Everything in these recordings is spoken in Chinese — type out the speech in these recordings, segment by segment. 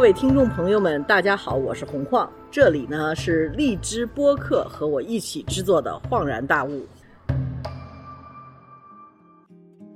各位听众朋友们，大家好，我是洪晃，这里呢是荔枝播客和我一起制作的《恍然大悟》。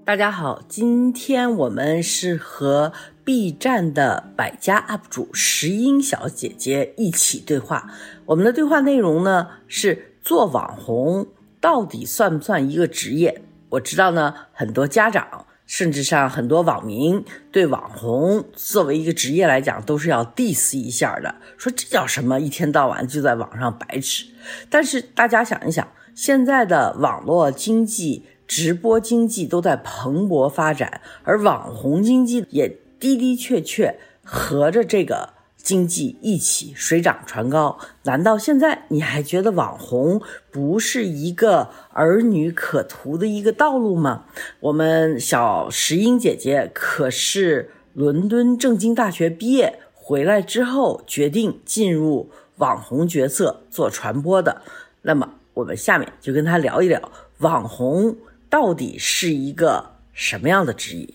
大家好，今天我们是和 B 站的百家 UP 主石英小姐姐一起对话。我们的对话内容呢是做网红到底算不算一个职业？我知道呢，很多家长。甚至上很多网民对网红作为一个职业来讲，都是要 diss 一下的，说这叫什么？一天到晚就在网上白痴。但是大家想一想，现在的网络经济、直播经济都在蓬勃发展，而网红经济也的的确确合着这个。经济一起水涨船高，难道现在你还觉得网红不是一个儿女可图的一个道路吗？我们小石英姐姐可是伦敦政经大学毕业，回来之后决定进入网红角色做传播的。那么我们下面就跟她聊一聊，网红到底是一个什么样的职业？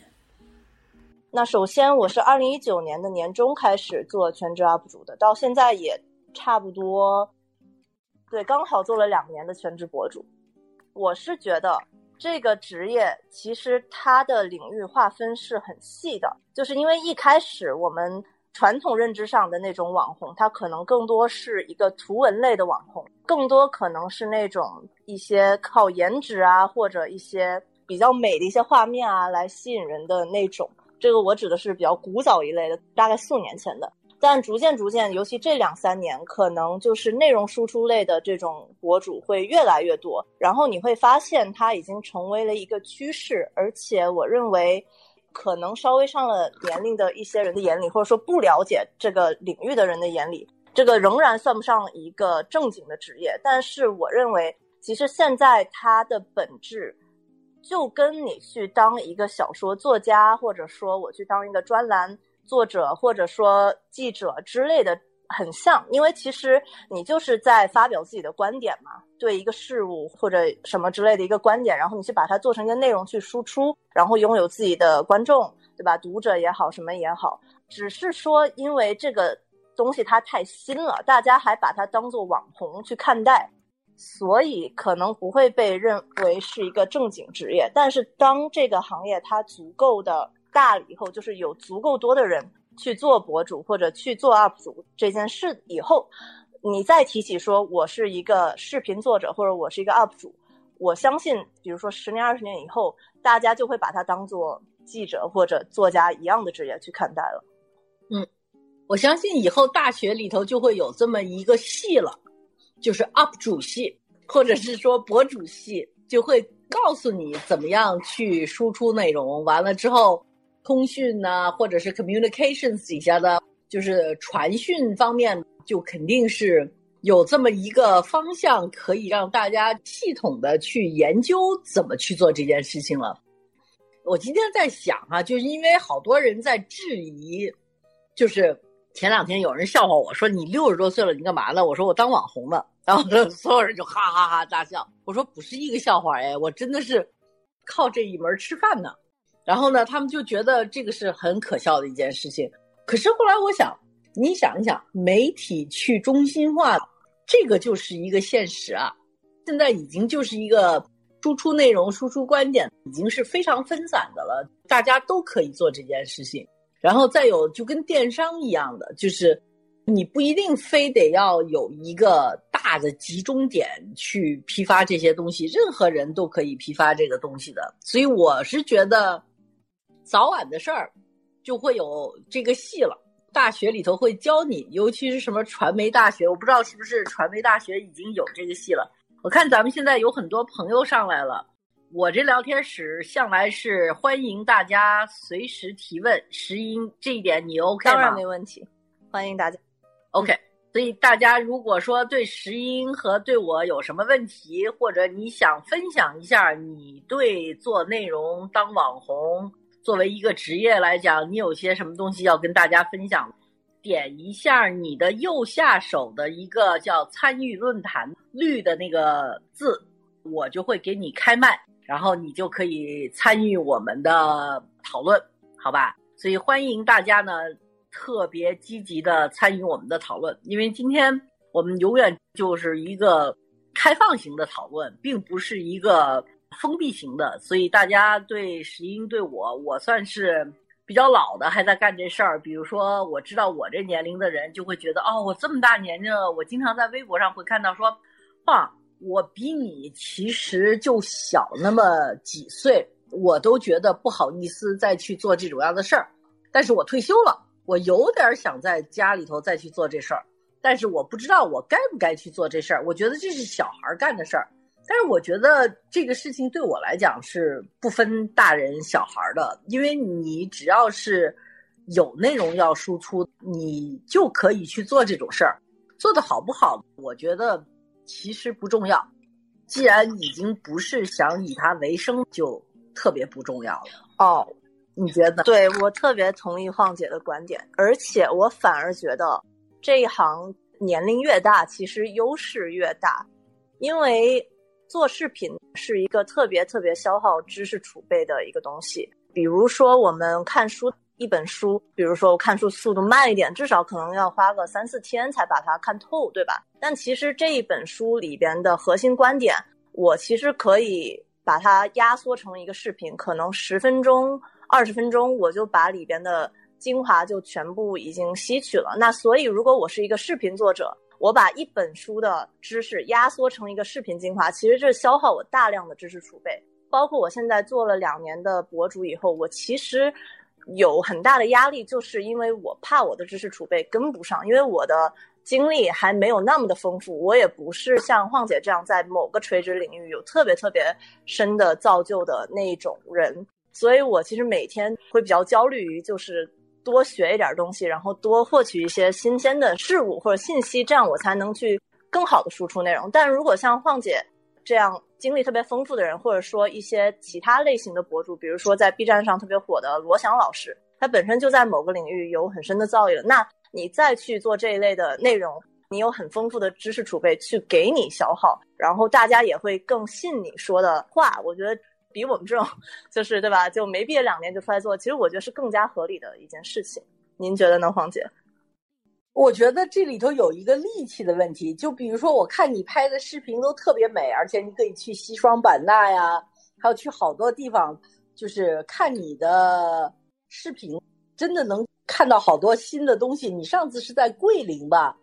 那首先，我是二零一九年的年中开始做全职 UP 主的，到现在也差不多，对，刚好做了两年的全职博主。我是觉得这个职业其实它的领域划分是很细的，就是因为一开始我们传统认知上的那种网红，它可能更多是一个图文类的网红，更多可能是那种一些靠颜值啊或者一些比较美的一些画面啊来吸引人的那种。这个我指的是比较古早一类的，大概四五年前的。但逐渐逐渐，尤其这两三年，可能就是内容输出类的这种博主会越来越多。然后你会发现，它已经成为了一个趋势。而且我认为，可能稍微上了年龄的一些人的眼里，或者说不了解这个领域的人的眼里，这个仍然算不上一个正经的职业。但是我认为，其实现在它的本质。就跟你去当一个小说作家，或者说我去当一个专栏作者，或者说记者之类的很像，因为其实你就是在发表自己的观点嘛，对一个事物或者什么之类的一个观点，然后你去把它做成一个内容去输出，然后拥有自己的观众，对吧？读者也好，什么也好，只是说因为这个东西它太新了，大家还把它当做网红去看待。所以可能不会被认为是一个正经职业，但是当这个行业它足够的大了以后，就是有足够多的人去做博主或者去做 UP 主这件事以后，你再提起说我是一个视频作者或者我是一个 UP 主，我相信，比如说十年二十年以后，大家就会把它当做记者或者作家一样的职业去看待了。嗯，我相信以后大学里头就会有这么一个系了。就是 UP 主系，或者是说博主系，就会告诉你怎么样去输出内容。完了之后，通讯呢，或者是 communications 底下的，就是传讯方面，就肯定是有这么一个方向，可以让大家系统的去研究怎么去做这件事情了。我今天在想啊，就因为好多人在质疑，就是。前两天有人笑话我说：“你六十多岁了，你干嘛呢？”我说：“我当网红的。”然后所有人就哈哈哈大笑。我说：“不是一个笑话哎，我真的是靠这一门吃饭呢。”然后呢，他们就觉得这个是很可笑的一件事情。可是后来我想，你想一想，媒体去中心化，这个就是一个现实啊。现在已经就是一个输出内容、输出观点，已经是非常分散的了，大家都可以做这件事情。然后再有，就跟电商一样的，就是你不一定非得要有一个大的集中点去批发这些东西，任何人都可以批发这个东西的。所以我是觉得，早晚的事儿就会有这个戏了。大学里头会教你，尤其是什么传媒大学，我不知道是不是传媒大学已经有这个戏了。我看咱们现在有很多朋友上来了。我这聊天室向来是欢迎大家随时提问，石英这一点你 OK 吗？当然没问题，欢迎大家。OK，所以大家如果说对石英和对我有什么问题，或者你想分享一下你对做内容、当网红作为一个职业来讲，你有些什么东西要跟大家分享，点一下你的右下手的一个叫参与论坛绿的那个字，我就会给你开麦。然后你就可以参与我们的讨论，好吧？所以欢迎大家呢，特别积极的参与我们的讨论，因为今天我们永远就是一个开放型的讨论，并不是一个封闭型的，所以大家对石英对我，我算是比较老的，还在干这事儿。比如说，我知道我这年龄的人就会觉得，哦，我这么大年纪了，我经常在微博上会看到说，棒，我比你其实就小那么几岁。我都觉得不好意思再去做这种样的事儿，但是我退休了，我有点想在家里头再去做这事儿，但是我不知道我该不该去做这事儿。我觉得这是小孩干的事儿，但是我觉得这个事情对我来讲是不分大人小孩的，因为你只要是有内容要输出，你就可以去做这种事儿，做的好不好，我觉得其实不重要。既然已经不是想以它为生，就。特别不重要了哦，你觉得？对我特别同意晃姐的观点，而且我反而觉得这一行年龄越大，其实优势越大，因为做视频是一个特别特别消耗知识储备的一个东西。比如说我们看书，一本书，比如说我看书速度慢一点，至少可能要花个三四天才把它看透，对吧？但其实这一本书里边的核心观点，我其实可以。把它压缩成一个视频，可能十分钟、二十分钟，我就把里边的精华就全部已经吸取了。那所以，如果我是一个视频作者，我把一本书的知识压缩成一个视频精华，其实这消耗我大量的知识储备。包括我现在做了两年的博主以后，我其实有很大的压力，就是因为我怕我的知识储备跟不上，因为我的。经历还没有那么的丰富，我也不是像晃姐这样在某个垂直领域有特别特别深的造就的那种人，所以我其实每天会比较焦虑于就是多学一点东西，然后多获取一些新鲜的事物或者信息，这样我才能去更好的输出内容。但如果像晃姐这样经历特别丰富的人，或者说一些其他类型的博主，比如说在 B 站上特别火的罗翔老师，他本身就在某个领域有很深的造诣了，那。你再去做这一类的内容，你有很丰富的知识储备去给你消耗，然后大家也会更信你说的话。我觉得比我们这种就是对吧，就没毕业两年就出来做，其实我觉得是更加合理的一件事情。您觉得呢，黄姐？我觉得这里头有一个力气的问题，就比如说，我看你拍的视频都特别美，而且你可以去西双版纳呀，还有去好多地方，就是看你的视频，真的能。看到好多新的东西，你上次是在桂林吧，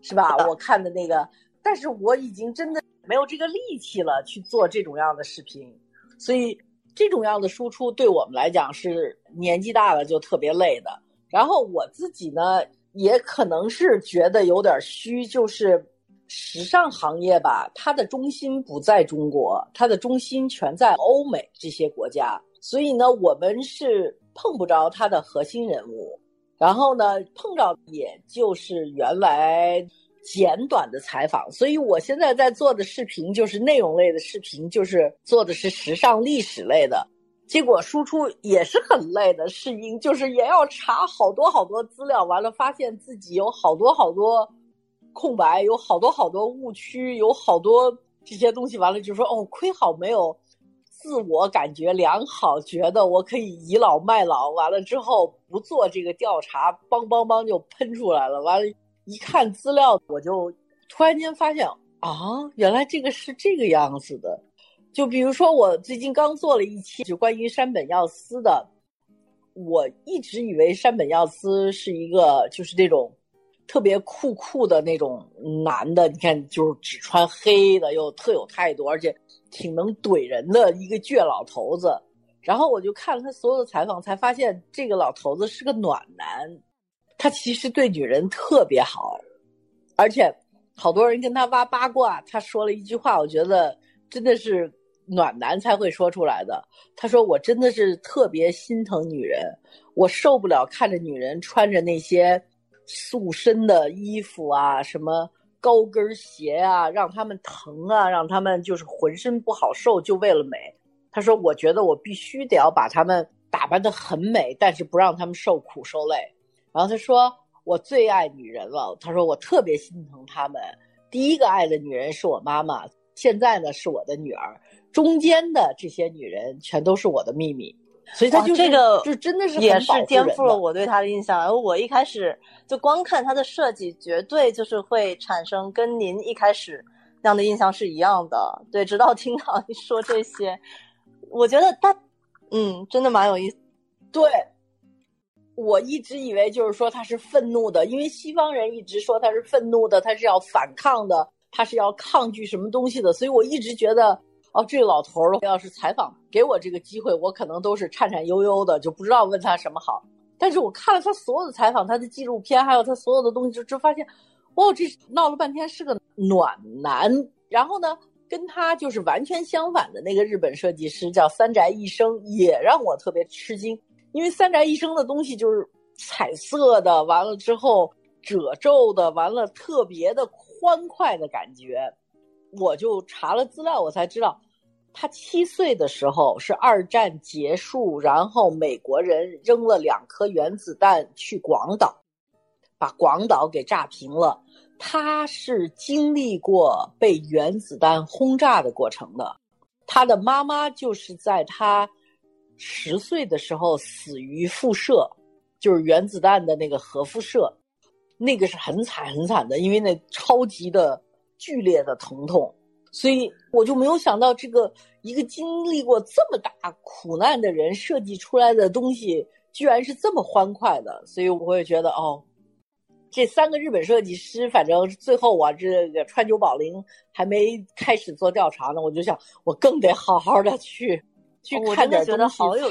是吧？我看的那个，但是我已经真的没有这个力气了去做这种样的视频，所以这种样的输出对我们来讲是年纪大了就特别累的。然后我自己呢，也可能是觉得有点虚，就是时尚行业吧，它的中心不在中国，它的中心全在欧美这些国家，所以呢，我们是碰不着它的核心人物。然后呢，碰着也就是原来简短的采访，所以我现在在做的视频就是内容类的视频，就是做的是时尚历史类的，结果输出也是很累的，是因就是也要查好多好多资料，完了发现自己有好多好多空白，有好多好多误区，有好多这些东西，完了就说哦，亏好没有。自我感觉良好，觉得我可以倚老卖老，完了之后不做这个调查，梆梆梆就喷出来了。完了，一看资料，我就突然间发现啊，原来这个是这个样子的。就比如说，我最近刚做了一期就关于山本耀司的，我一直以为山本耀司是一个就是那种特别酷酷的那种男的，你看就是只穿黑的，又特有态度，而且。挺能怼人的一个倔老头子，然后我就看了他所有的采访，才发现这个老头子是个暖男，他其实对女人特别好，而且好多人跟他挖八卦，他说了一句话，我觉得真的是暖男才会说出来的。他说：“我真的是特别心疼女人，我受不了看着女人穿着那些塑身的衣服啊，什么。”高跟鞋啊，让他们疼啊，让他们就是浑身不好受，就为了美。他说：“我觉得我必须得要把他们打扮得很美，但是不让他们受苦受累。”然后他说：“我最爱女人了。”他说：“我特别心疼他们。第一个爱的女人是我妈妈，现在呢是我的女儿，中间的这些女人全都是我的秘密。”所以他就这个就真的是也是颠覆了我对他的印象。而我一开始就光看他的设计，绝对就是会产生跟您一开始那样的印象是一样的。对，直到听到你说这些，我觉得他，嗯，真的蛮有意思。对。我一直以为就是说他是愤怒的，因为西方人一直说他是愤怒的，他是要反抗的，他是要抗拒什么东西的，所以我一直觉得，哦，这个老头儿要是采访给我这个机会，我可能都是颤颤悠悠的，就不知道问他什么好。但是我看了他所有的采访，他的纪录片，还有他所有的东西，就就发现，哦，这闹了半天是个暖男。然后呢，跟他就是完全相反的那个日本设计师叫三宅一生，也让我特别吃惊。因为三宅一生的东西就是彩色的，完了之后褶皱的，完了特别的欢快的感觉。我就查了资料，我才知道，他七岁的时候是二战结束，然后美国人扔了两颗原子弹去广岛，把广岛给炸平了。他是经历过被原子弹轰炸的过程的，他的妈妈就是在他。十岁的时候死于辐射，就是原子弹的那个核辐射，那个是很惨很惨的，因为那超级的剧烈的疼痛，所以我就没有想到这个一个经历过这么大苦难的人设计出来的东西，居然是这么欢快的，所以我也觉得哦，这三个日本设计师，反正最后我这个川久保玲还没开始做调查呢，我就想我更得好好的去。我真的觉得好有意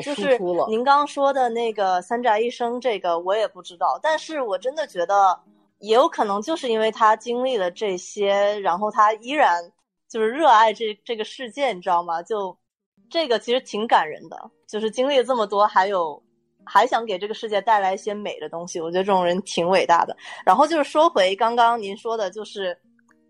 思，就是您刚刚说的那个三宅一生，这个我也不知道，但是我真的觉得也有可能就是因为他经历了这些，然后他依然就是热爱这这个世界，你知道吗？就这个其实挺感人的，就是经历了这么多，还有还想给这个世界带来一些美的东西，我觉得这种人挺伟大的。然后就是说回刚刚您说的，就是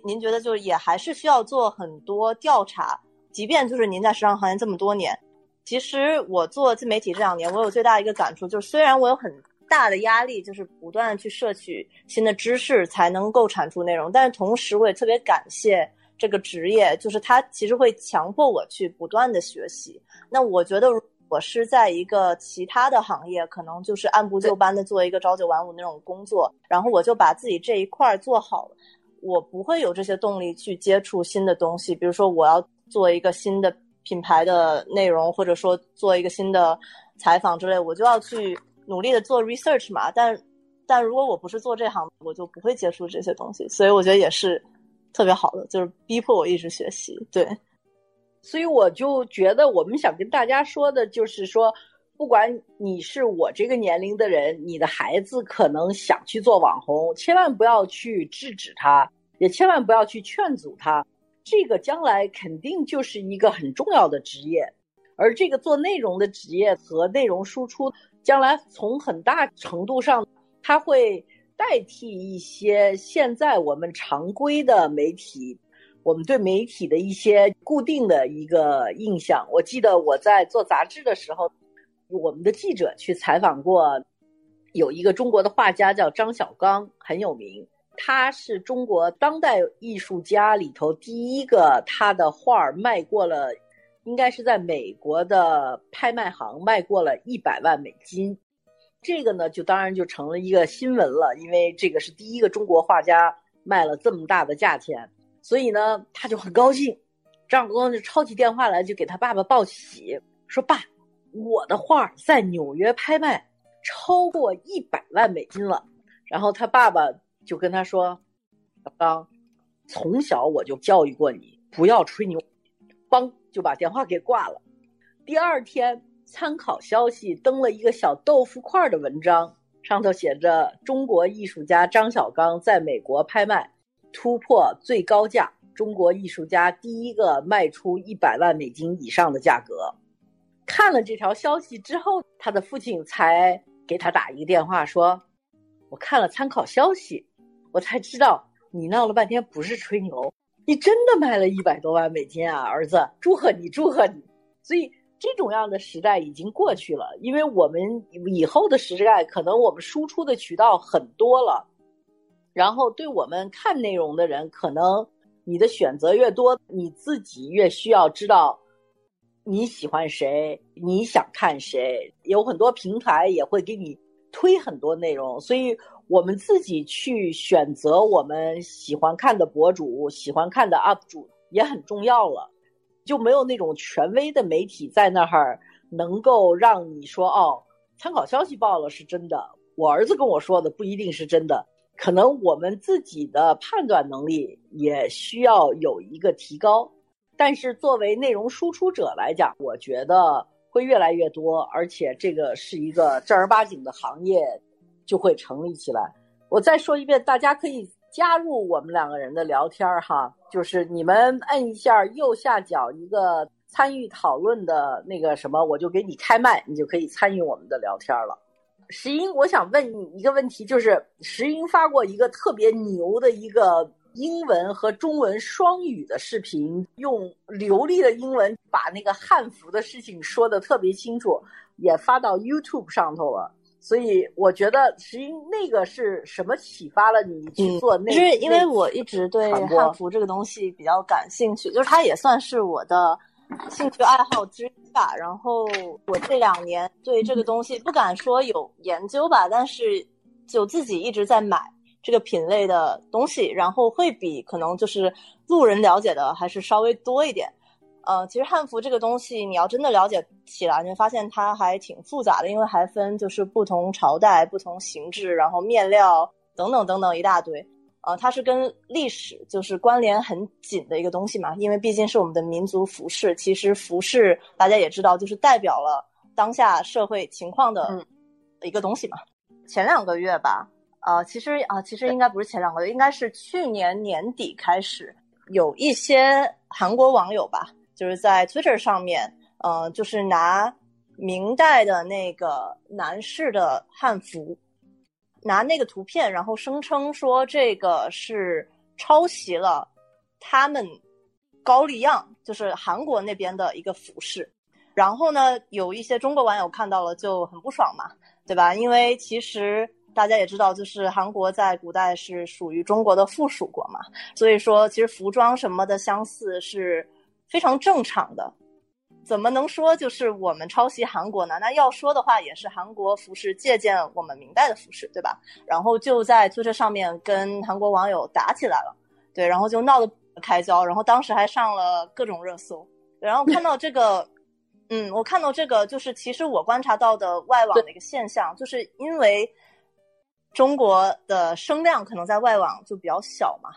您觉得就是也还是需要做很多调查。即便就是您在时尚行业这么多年，其实我做自媒体这两年，我有最大一个感触，就是虽然我有很大的压力，就是不断去摄取新的知识才能够产出内容，但是同时我也特别感谢这个职业，就是它其实会强迫我去不断的学习。那我觉得我是在一个其他的行业，可能就是按部就班的做一个朝九晚五那种工作，然后我就把自己这一块儿做好了，我不会有这些动力去接触新的东西，比如说我要。做一个新的品牌的内容，或者说做一个新的采访之类，我就要去努力的做 research 嘛。但但如果我不是做这行，我就不会接触这些东西。所以我觉得也是特别好的，就是逼迫我一直学习。对，所以我就觉得我们想跟大家说的就是说，不管你是我这个年龄的人，你的孩子可能想去做网红，千万不要去制止他，也千万不要去劝阻他。这个将来肯定就是一个很重要的职业，而这个做内容的职业和内容输出，将来从很大程度上，它会代替一些现在我们常规的媒体，我们对媒体的一些固定的一个印象。我记得我在做杂志的时候，我们的记者去采访过，有一个中国的画家叫张小刚，很有名。他是中国当代艺术家里头第一个，他的画儿卖过了，应该是在美国的拍卖行卖过了一百万美金。这个呢，就当然就成了一个新闻了，因为这个是第一个中国画家卖了这么大的价钱，所以呢，他就很高兴。张国光就抄起电话来，就给他爸爸报喜，说：“爸，我的画在纽约拍卖超过一百万美金了。”然后他爸爸。就跟他说：“小刚，从小我就教育过你，不要吹牛。”邦就把电话给挂了。第二天，参考消息登了一个小豆腐块的文章，上头写着：“中国艺术家张小刚在美国拍卖突破最高价，中国艺术家第一个卖出一百万美金以上的价格。”看了这条消息之后，他的父亲才给他打一个电话说：“我看了参考消息。”我才知道你闹了半天不是吹牛，你真的卖了一百多万美金啊，儿子，祝贺你，祝贺你！所以这种样的时代已经过去了，因为我们以后的时代可能我们输出的渠道很多了，然后对我们看内容的人，可能你的选择越多，你自己越需要知道你喜欢谁，你想看谁，有很多平台也会给你推很多内容，所以我们自己去选择我们喜欢看的博主、喜欢看的 UP 主也很重要了，就没有那种权威的媒体在那儿能够让你说哦，参考消息报了是真的，我儿子跟我说的不一定是真的，可能我们自己的判断能力也需要有一个提高。但是作为内容输出者来讲，我觉得会越来越多，而且这个是一个正儿八经的行业，就会成立起来。我再说一遍，大家可以加入我们两个人的聊天儿哈，就是你们摁一下右下角一个参与讨论的那个什么，我就给你开麦，你就可以参与我们的聊天了。石英，我想问你一个问题，就是石英发过一个特别牛的一个。英文和中文双语的视频，用流利的英文把那个汉服的事情说的特别清楚，也发到 YouTube 上头了。所以我觉得，实际那个是什么启发了你去做？那？就是因为我一直对汉服这个东西比较感兴趣，就是它也算是我的兴趣爱好之一吧。然后我这两年对这个东西不敢说有研究吧，但是就自己一直在买。这个品类的东西，然后会比可能就是路人了解的还是稍微多一点。呃，其实汉服这个东西，你要真的了解起来，你会发现它还挺复杂的，因为还分就是不同朝代、不同形制，然后面料等等等等一大堆。呃，它是跟历史就是关联很紧的一个东西嘛，因为毕竟是我们的民族服饰。其实服饰大家也知道，就是代表了当下社会情况的一个东西嘛。前两个月吧。呃，其实啊，其实应该不是前两个月，应该是去年年底开始，有一些韩国网友吧，就是在 Twitter 上面，呃，就是拿明代的那个男士的汉服，拿那个图片，然后声称说这个是抄袭了他们高丽样，就是韩国那边的一个服饰。然后呢，有一些中国网友看到了就很不爽嘛，对吧？因为其实。大家也知道，就是韩国在古代是属于中国的附属国嘛，所以说其实服装什么的相似是非常正常的。怎么能说就是我们抄袭韩国呢？那要说的话，也是韩国服饰借鉴我们明代的服饰，对吧？然后就在推特上面跟韩国网友打起来了，对，然后就闹得开交，然后当时还上了各种热搜。然后看到这个，嗯，我看到这个，就是其实我观察到的外网的一个现象，就是因为。中国的声量可能在外网就比较小嘛，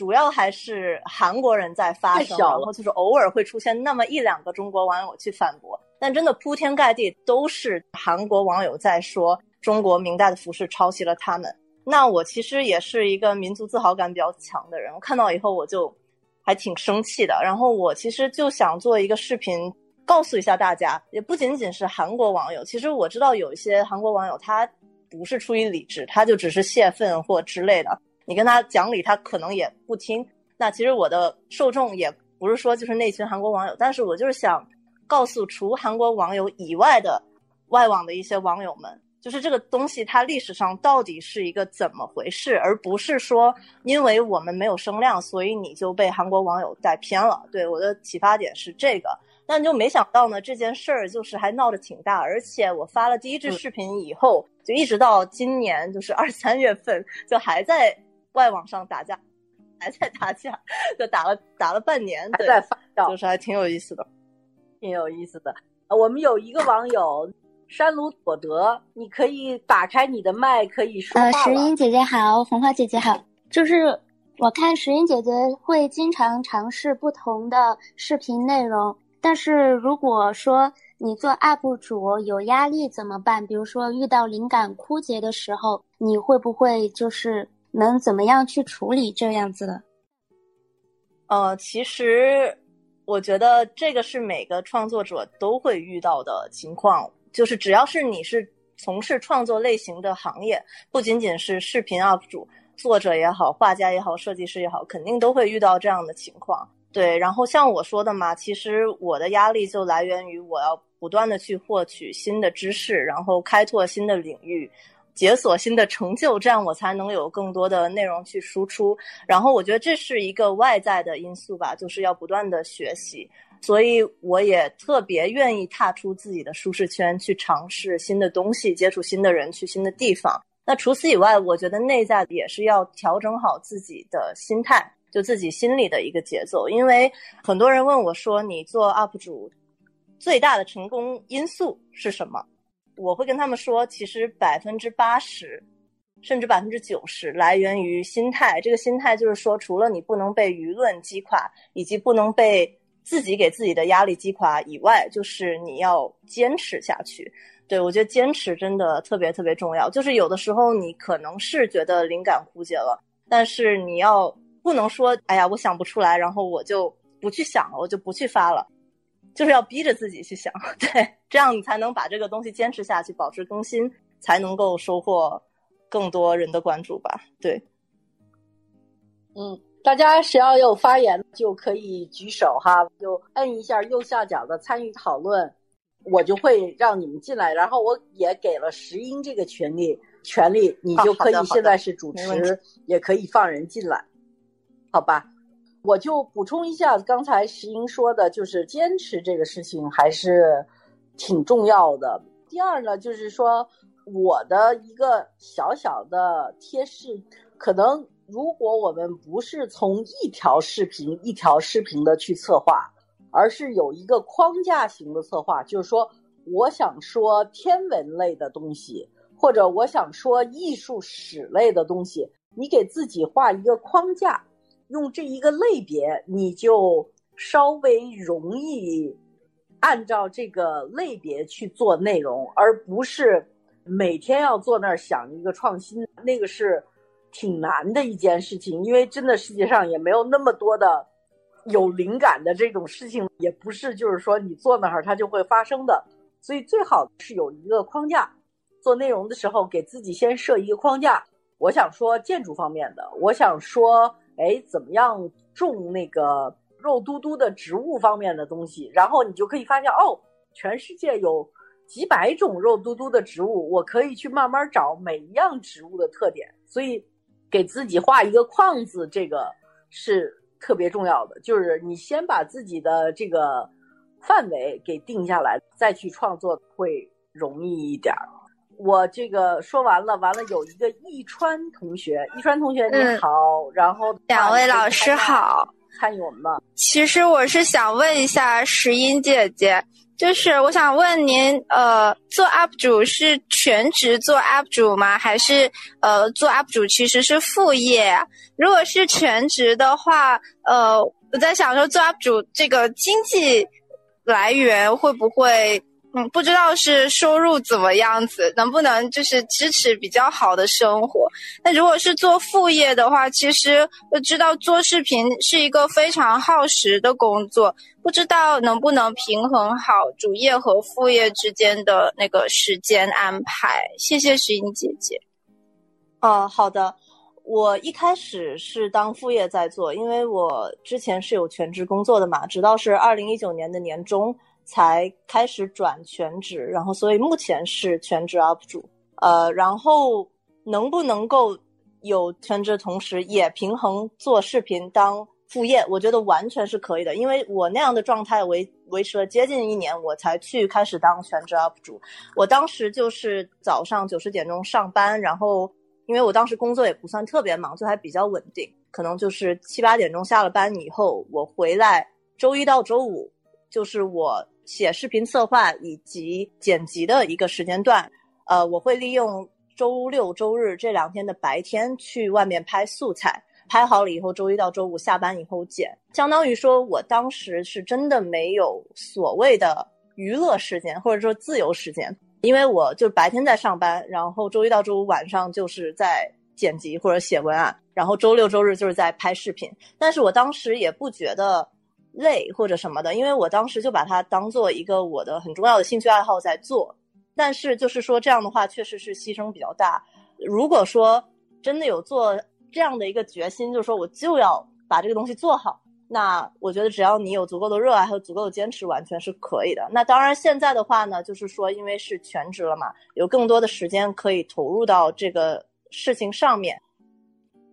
主要还是韩国人在发声，然后就是偶尔会出现那么一两个中国网友去反驳，但真的铺天盖地都是韩国网友在说中国明代的服饰抄袭了他们。那我其实也是一个民族自豪感比较强的人，我看到以后我就还挺生气的。然后我其实就想做一个视频，告诉一下大家，也不仅仅是韩国网友，其实我知道有一些韩国网友他。不是出于理智，他就只是泄愤或之类的。你跟他讲理，他可能也不听。那其实我的受众也不是说就是那群韩国网友，但是我就是想告诉除韩国网友以外的外网的一些网友们，就是这个东西它历史上到底是一个怎么回事，而不是说因为我们没有声量，所以你就被韩国网友带偏了。对我的启发点是这个。但就没想到呢，这件事儿就是还闹得挺大，而且我发了第一支视频以后，就一直到今年就是二三月份，就还在外网上打架，还在打架，就打了打了半年，还在发酵，就是还挺有意思的，挺有意思的。我们有一个网友山鲁佐德，你可以打开你的麦，可以说话呃，石英姐姐好，红花姐姐好，就是我看石英姐姐会经常尝试不同的视频内容。但是如果说你做 UP 主有压力怎么办？比如说遇到灵感枯竭的时候，你会不会就是能怎么样去处理这样子的？呃，其实我觉得这个是每个创作者都会遇到的情况，就是只要是你是从事创作类型的行业，不仅仅是视频 UP 主，作者也好，画家也好，设计师也好，肯定都会遇到这样的情况。对，然后像我说的嘛，其实我的压力就来源于我要不断的去获取新的知识，然后开拓新的领域，解锁新的成就，这样我才能有更多的内容去输出。然后我觉得这是一个外在的因素吧，就是要不断的学习。所以我也特别愿意踏出自己的舒适圈，去尝试新的东西，接触新的人，去新的地方。那除此以外，我觉得内在也是要调整好自己的心态，就自己心里的一个节奏。因为很多人问我说：“你做 UP 主最大的成功因素是什么？”我会跟他们说，其实百分之八十。甚至百分之九十来源于心态，这个心态就是说，除了你不能被舆论击垮，以及不能被自己给自己的压力击垮以外，就是你要坚持下去。对我觉得坚持真的特别特别重要。就是有的时候你可能是觉得灵感枯竭了，但是你要不能说，哎呀，我想不出来，然后我就不去想了，我就不去发了，就是要逼着自己去想，对，这样你才能把这个东西坚持下去，保持更新，才能够收获。更多人的关注吧，对，嗯，大家谁要有发言就可以举手哈，就摁一下右下角的参与讨论，我就会让你们进来。然后我也给了石英这个权利，权利你就可以现在是主持，也可以放人进来，好吧？我就补充一下刚才石英说的，就是坚持这个事情还是挺重要的。第二呢，就是说。我的一个小小的贴士，可能如果我们不是从一条视频一条视频的去策划，而是有一个框架型的策划，就是说，我想说天文类的东西，或者我想说艺术史类的东西，你给自己画一个框架，用这一个类别，你就稍微容易按照这个类别去做内容，而不是。每天要坐那儿想一个创新，那个是挺难的一件事情，因为真的世界上也没有那么多的有灵感的这种事情，也不是就是说你坐那儿它就会发生的。所以最好是有一个框架，做内容的时候给自己先设一个框架。我想说建筑方面的，我想说，哎，怎么样种那个肉嘟嘟的植物方面的东西，然后你就可以发现，哦，全世界有。几百种肉嘟嘟的植物，我可以去慢慢找每一样植物的特点，所以给自己画一个框子，这个是特别重要的。就是你先把自己的这个范围给定下来，再去创作会容易一点儿。我这个说完了，完了有一个易川同学，易川同学你好，然后两位老师好，参与我们吧。其实我是想问一下石英姐姐。就是我想问您，呃，做 UP 主是全职做 UP 主吗？还是呃，做 UP 主其实是副业？如果是全职的话，呃，我在想说做 UP 主这个经济来源会不会？嗯，不知道是收入怎么样子，能不能就是支持比较好的生活？那如果是做副业的话，其实我知道做视频是一个非常耗时的工作，不知道能不能平衡好主业和副业之间的那个时间安排？谢谢石英姐姐。哦，好的，我一开始是当副业在做，因为我之前是有全职工作的嘛，直到是二零一九年的年中。才开始转全职，然后所以目前是全职 UP 主，呃，然后能不能够有全职同时也平衡做视频当副业？我觉得完全是可以的，因为我那样的状态维维持了接近一年，我才去开始当全职 UP 主。我当时就是早上九十点钟上班，然后因为我当时工作也不算特别忙，就还比较稳定，可能就是七八点钟下了班以后，我回来周一到周五就是我。写视频策划以及剪辑的一个时间段，呃，我会利用周六周日这两天的白天去外面拍素材，拍好了以后，周一到周五下班以后剪。相当于说我当时是真的没有所谓的娱乐时间或者说自由时间，因为我就白天在上班，然后周一到周五晚上就是在剪辑或者写文案，然后周六周日就是在拍视频。但是我当时也不觉得。累或者什么的，因为我当时就把它当做一个我的很重要的兴趣爱好在做，但是就是说这样的话确实是牺牲比较大。如果说真的有做这样的一个决心，就是说我就要把这个东西做好，那我觉得只要你有足够的热爱和足够的坚持，完全是可以的。那当然现在的话呢，就是说因为是全职了嘛，有更多的时间可以投入到这个事情上面。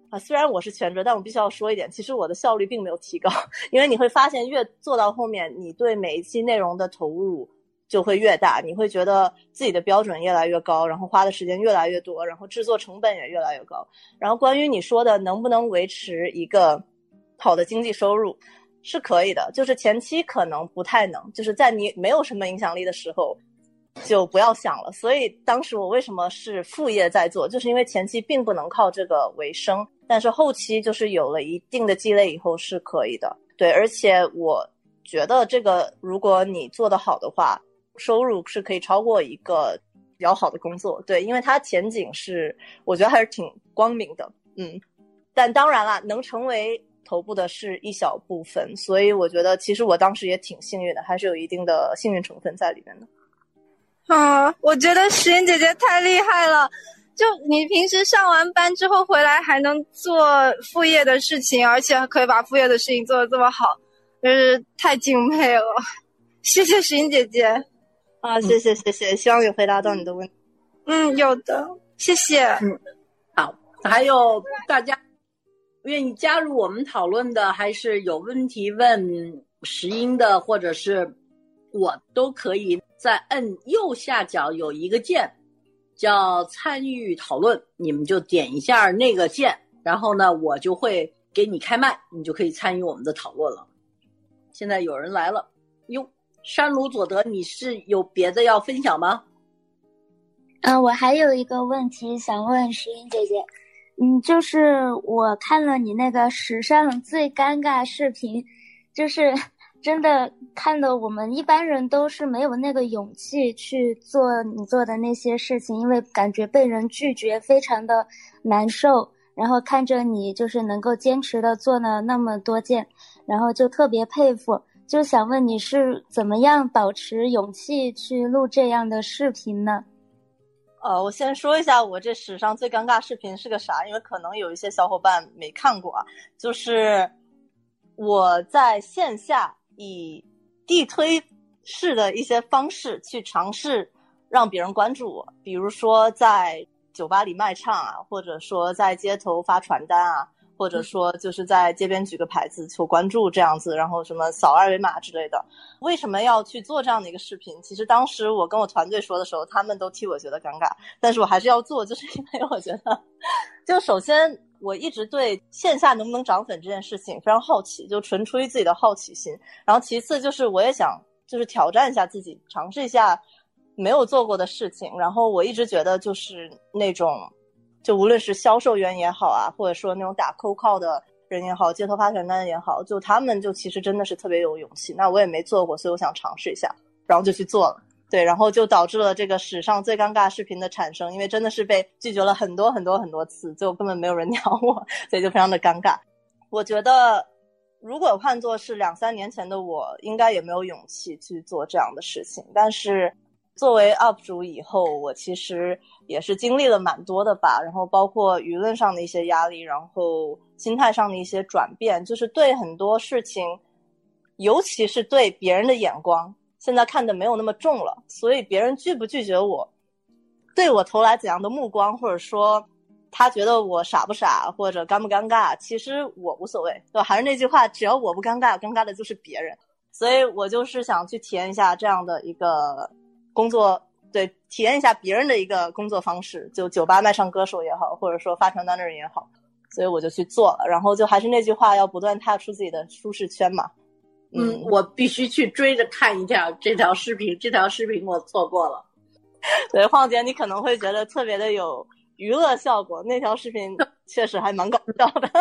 啊，虽然我是全职，但我必须要说一点，其实我的效率并没有提高，因为你会发现越做到后面，你对每一期内容的投入就会越大，你会觉得自己的标准越来越高，然后花的时间越来越多，然后制作成本也越来越高。然后关于你说的能不能维持一个好的经济收入，是可以的，就是前期可能不太能，就是在你没有什么影响力的时候。就不要想了。所以当时我为什么是副业在做，就是因为前期并不能靠这个为生，但是后期就是有了一定的积累以后是可以的。对，而且我觉得这个如果你做得好的话，收入是可以超过一个比较好的工作。对，因为它前景是我觉得还是挺光明的。嗯，但当然了，能成为头部的是一小部分，所以我觉得其实我当时也挺幸运的，还是有一定的幸运成分在里面的。啊，我觉得石英姐姐太厉害了！就你平时上完班之后回来还能做副业的事情，而且可以把副业的事情做得这么好，就是太敬佩了。谢谢石英姐姐啊，谢谢谢谢，希望有回答到你的问题。嗯，有的，谢谢。嗯，好，还有大家愿意加入我们讨论的，还是有问题问石英的，或者是我都可以。在摁右下角有一个键，叫参与讨论，你们就点一下那个键，然后呢，我就会给你开麦，你就可以参与我们的讨论了。现在有人来了，哟，山鲁佐德，你是有别的要分享吗？嗯，我还有一个问题想问石英姐姐，嗯，就是我看了你那个史上最尴尬视频，就是。真的看的我们一般人都是没有那个勇气去做你做的那些事情，因为感觉被人拒绝非常的难受。然后看着你就是能够坚持的做了那么多件，然后就特别佩服。就想问你是怎么样保持勇气去录这样的视频呢？呃，我先说一下我这史上最尴尬视频是个啥，因为可能有一些小伙伴没看过啊，就是我在线下。以地推式的一些方式去尝试让别人关注我，比如说在酒吧里卖唱啊，或者说在街头发传单啊，或者说就是在街边举个牌子求关注这样子，然后什么扫二维码之类的。为什么要去做这样的一个视频？其实当时我跟我团队说的时候，他们都替我觉得尴尬，但是我还是要做，就是因为我觉得，就首先。我一直对线下能不能涨粉这件事情非常好奇，就纯出于自己的好奇心。然后其次就是我也想就是挑战一下自己，尝试一下没有做过的事情。然后我一直觉得就是那种，就无论是销售员也好啊，或者说那种打 COCO 的人也好，街头发传单也好，就他们就其实真的是特别有勇气。那我也没做过，所以我想尝试一下，然后就去做了。对，然后就导致了这个史上最尴尬视频的产生，因为真的是被拒绝了很多很多很多次，最后根本没有人鸟我，所以就非常的尴尬。我觉得，如果换作是两三年前的我，应该也没有勇气去做这样的事情。但是，作为 UP 主以后，我其实也是经历了蛮多的吧，然后包括舆论上的一些压力，然后心态上的一些转变，就是对很多事情，尤其是对别人的眼光。现在看的没有那么重了，所以别人拒不拒绝我，对我投来怎样的目光，或者说他觉得我傻不傻，或者尴不尴尬，其实我无所谓，对吧？还是那句话，只要我不尴尬，尴尬的就是别人。所以我就是想去体验一下这样的一个工作，对，体验一下别人的一个工作方式，就酒吧卖唱歌手也好，或者说发传单的人也好，所以我就去做了。然后就还是那句话，要不断踏出自己的舒适圈嘛。嗯，我必须去追着看一下这条视频，这条视频我错过了。对，晃姐，你可能会觉得特别的有娱乐效果，那条视频 确实还蛮搞笑的。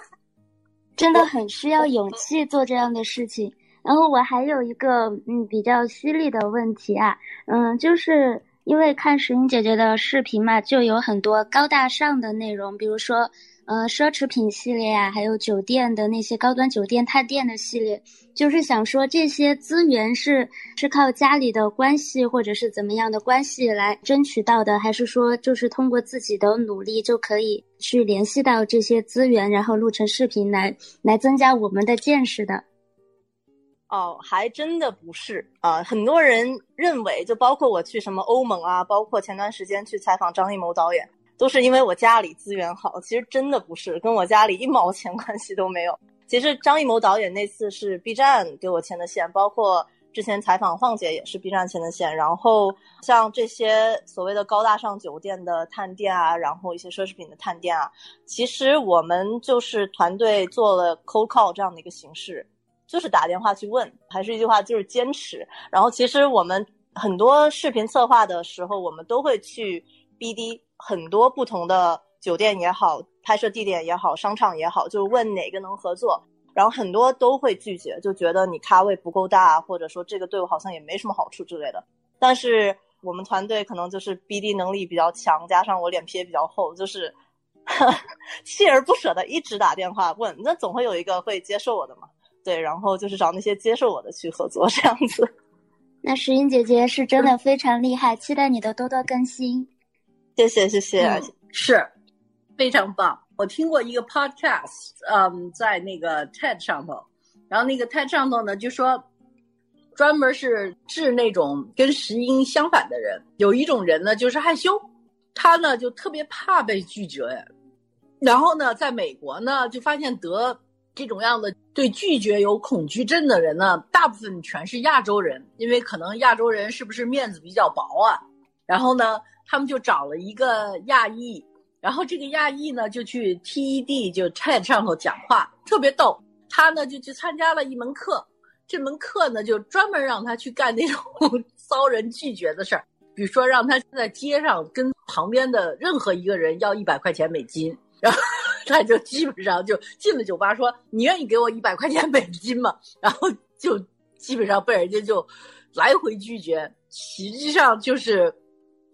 真的很需要勇气做这样的事情。然后我还有一个嗯比较犀利的问题啊，嗯，就是因为看石英姐姐的视频嘛，就有很多高大上的内容，比如说。呃，奢侈品系列啊，还有酒店的那些高端酒店探店的系列，就是想说这些资源是是靠家里的关系或者是怎么样的关系来争取到的，还是说就是通过自己的努力就可以去联系到这些资源，然后录成视频来来增加我们的见识的？哦，还真的不是啊，很多人认为，就包括我去什么欧盟啊，包括前段时间去采访张艺谋导演。都是因为我家里资源好，其实真的不是，跟我家里一毛钱关系都没有。其实张艺谋导演那次是 B 站给我牵的线，包括之前采访晃姐也是 B 站牵的线。然后像这些所谓的高大上酒店的探店啊，然后一些奢侈品的探店啊，其实我们就是团队做了 cold call 这样的一个形式，就是打电话去问，还是一句话，就是坚持。然后其实我们很多视频策划的时候，我们都会去 BD 很多不同的酒店也好。拍摄地点也好，商场也好，就是问哪个能合作，然后很多都会拒绝，就觉得你咖位不够大，或者说这个对我好像也没什么好处之类的。但是我们团队可能就是 BD 能力比较强，加上我脸皮也比较厚，就是 锲而不舍的一直打电话问，那总会有一个会接受我的嘛。对，然后就是找那些接受我的去合作这样子。那石英姐姐是真的非常厉害，期待你的多多更新。谢谢谢谢，是。非常棒！我听过一个 podcast，嗯，在那个 TED 上头，然后那个 TED 上头呢，就说专门是治那种跟石英相反的人。有一种人呢，就是害羞，他呢就特别怕被拒绝。然后呢，在美国呢，就发现得这种样的对拒绝有恐惧症的人呢，大部分全是亚洲人，因为可能亚洲人是不是面子比较薄啊？然后呢，他们就找了一个亚裔。然后这个亚裔呢，就去 TED 就 TED 上头讲话，特别逗。他呢就去参加了一门课，这门课呢就专门让他去干那种 遭人拒绝的事儿，比如说让他在街上跟旁边的任何一个人要一百块钱美金，然后 他就基本上就进了酒吧说：“你愿意给我一百块钱美金吗？”然后就基本上被人家就来回拒绝，实际上就是。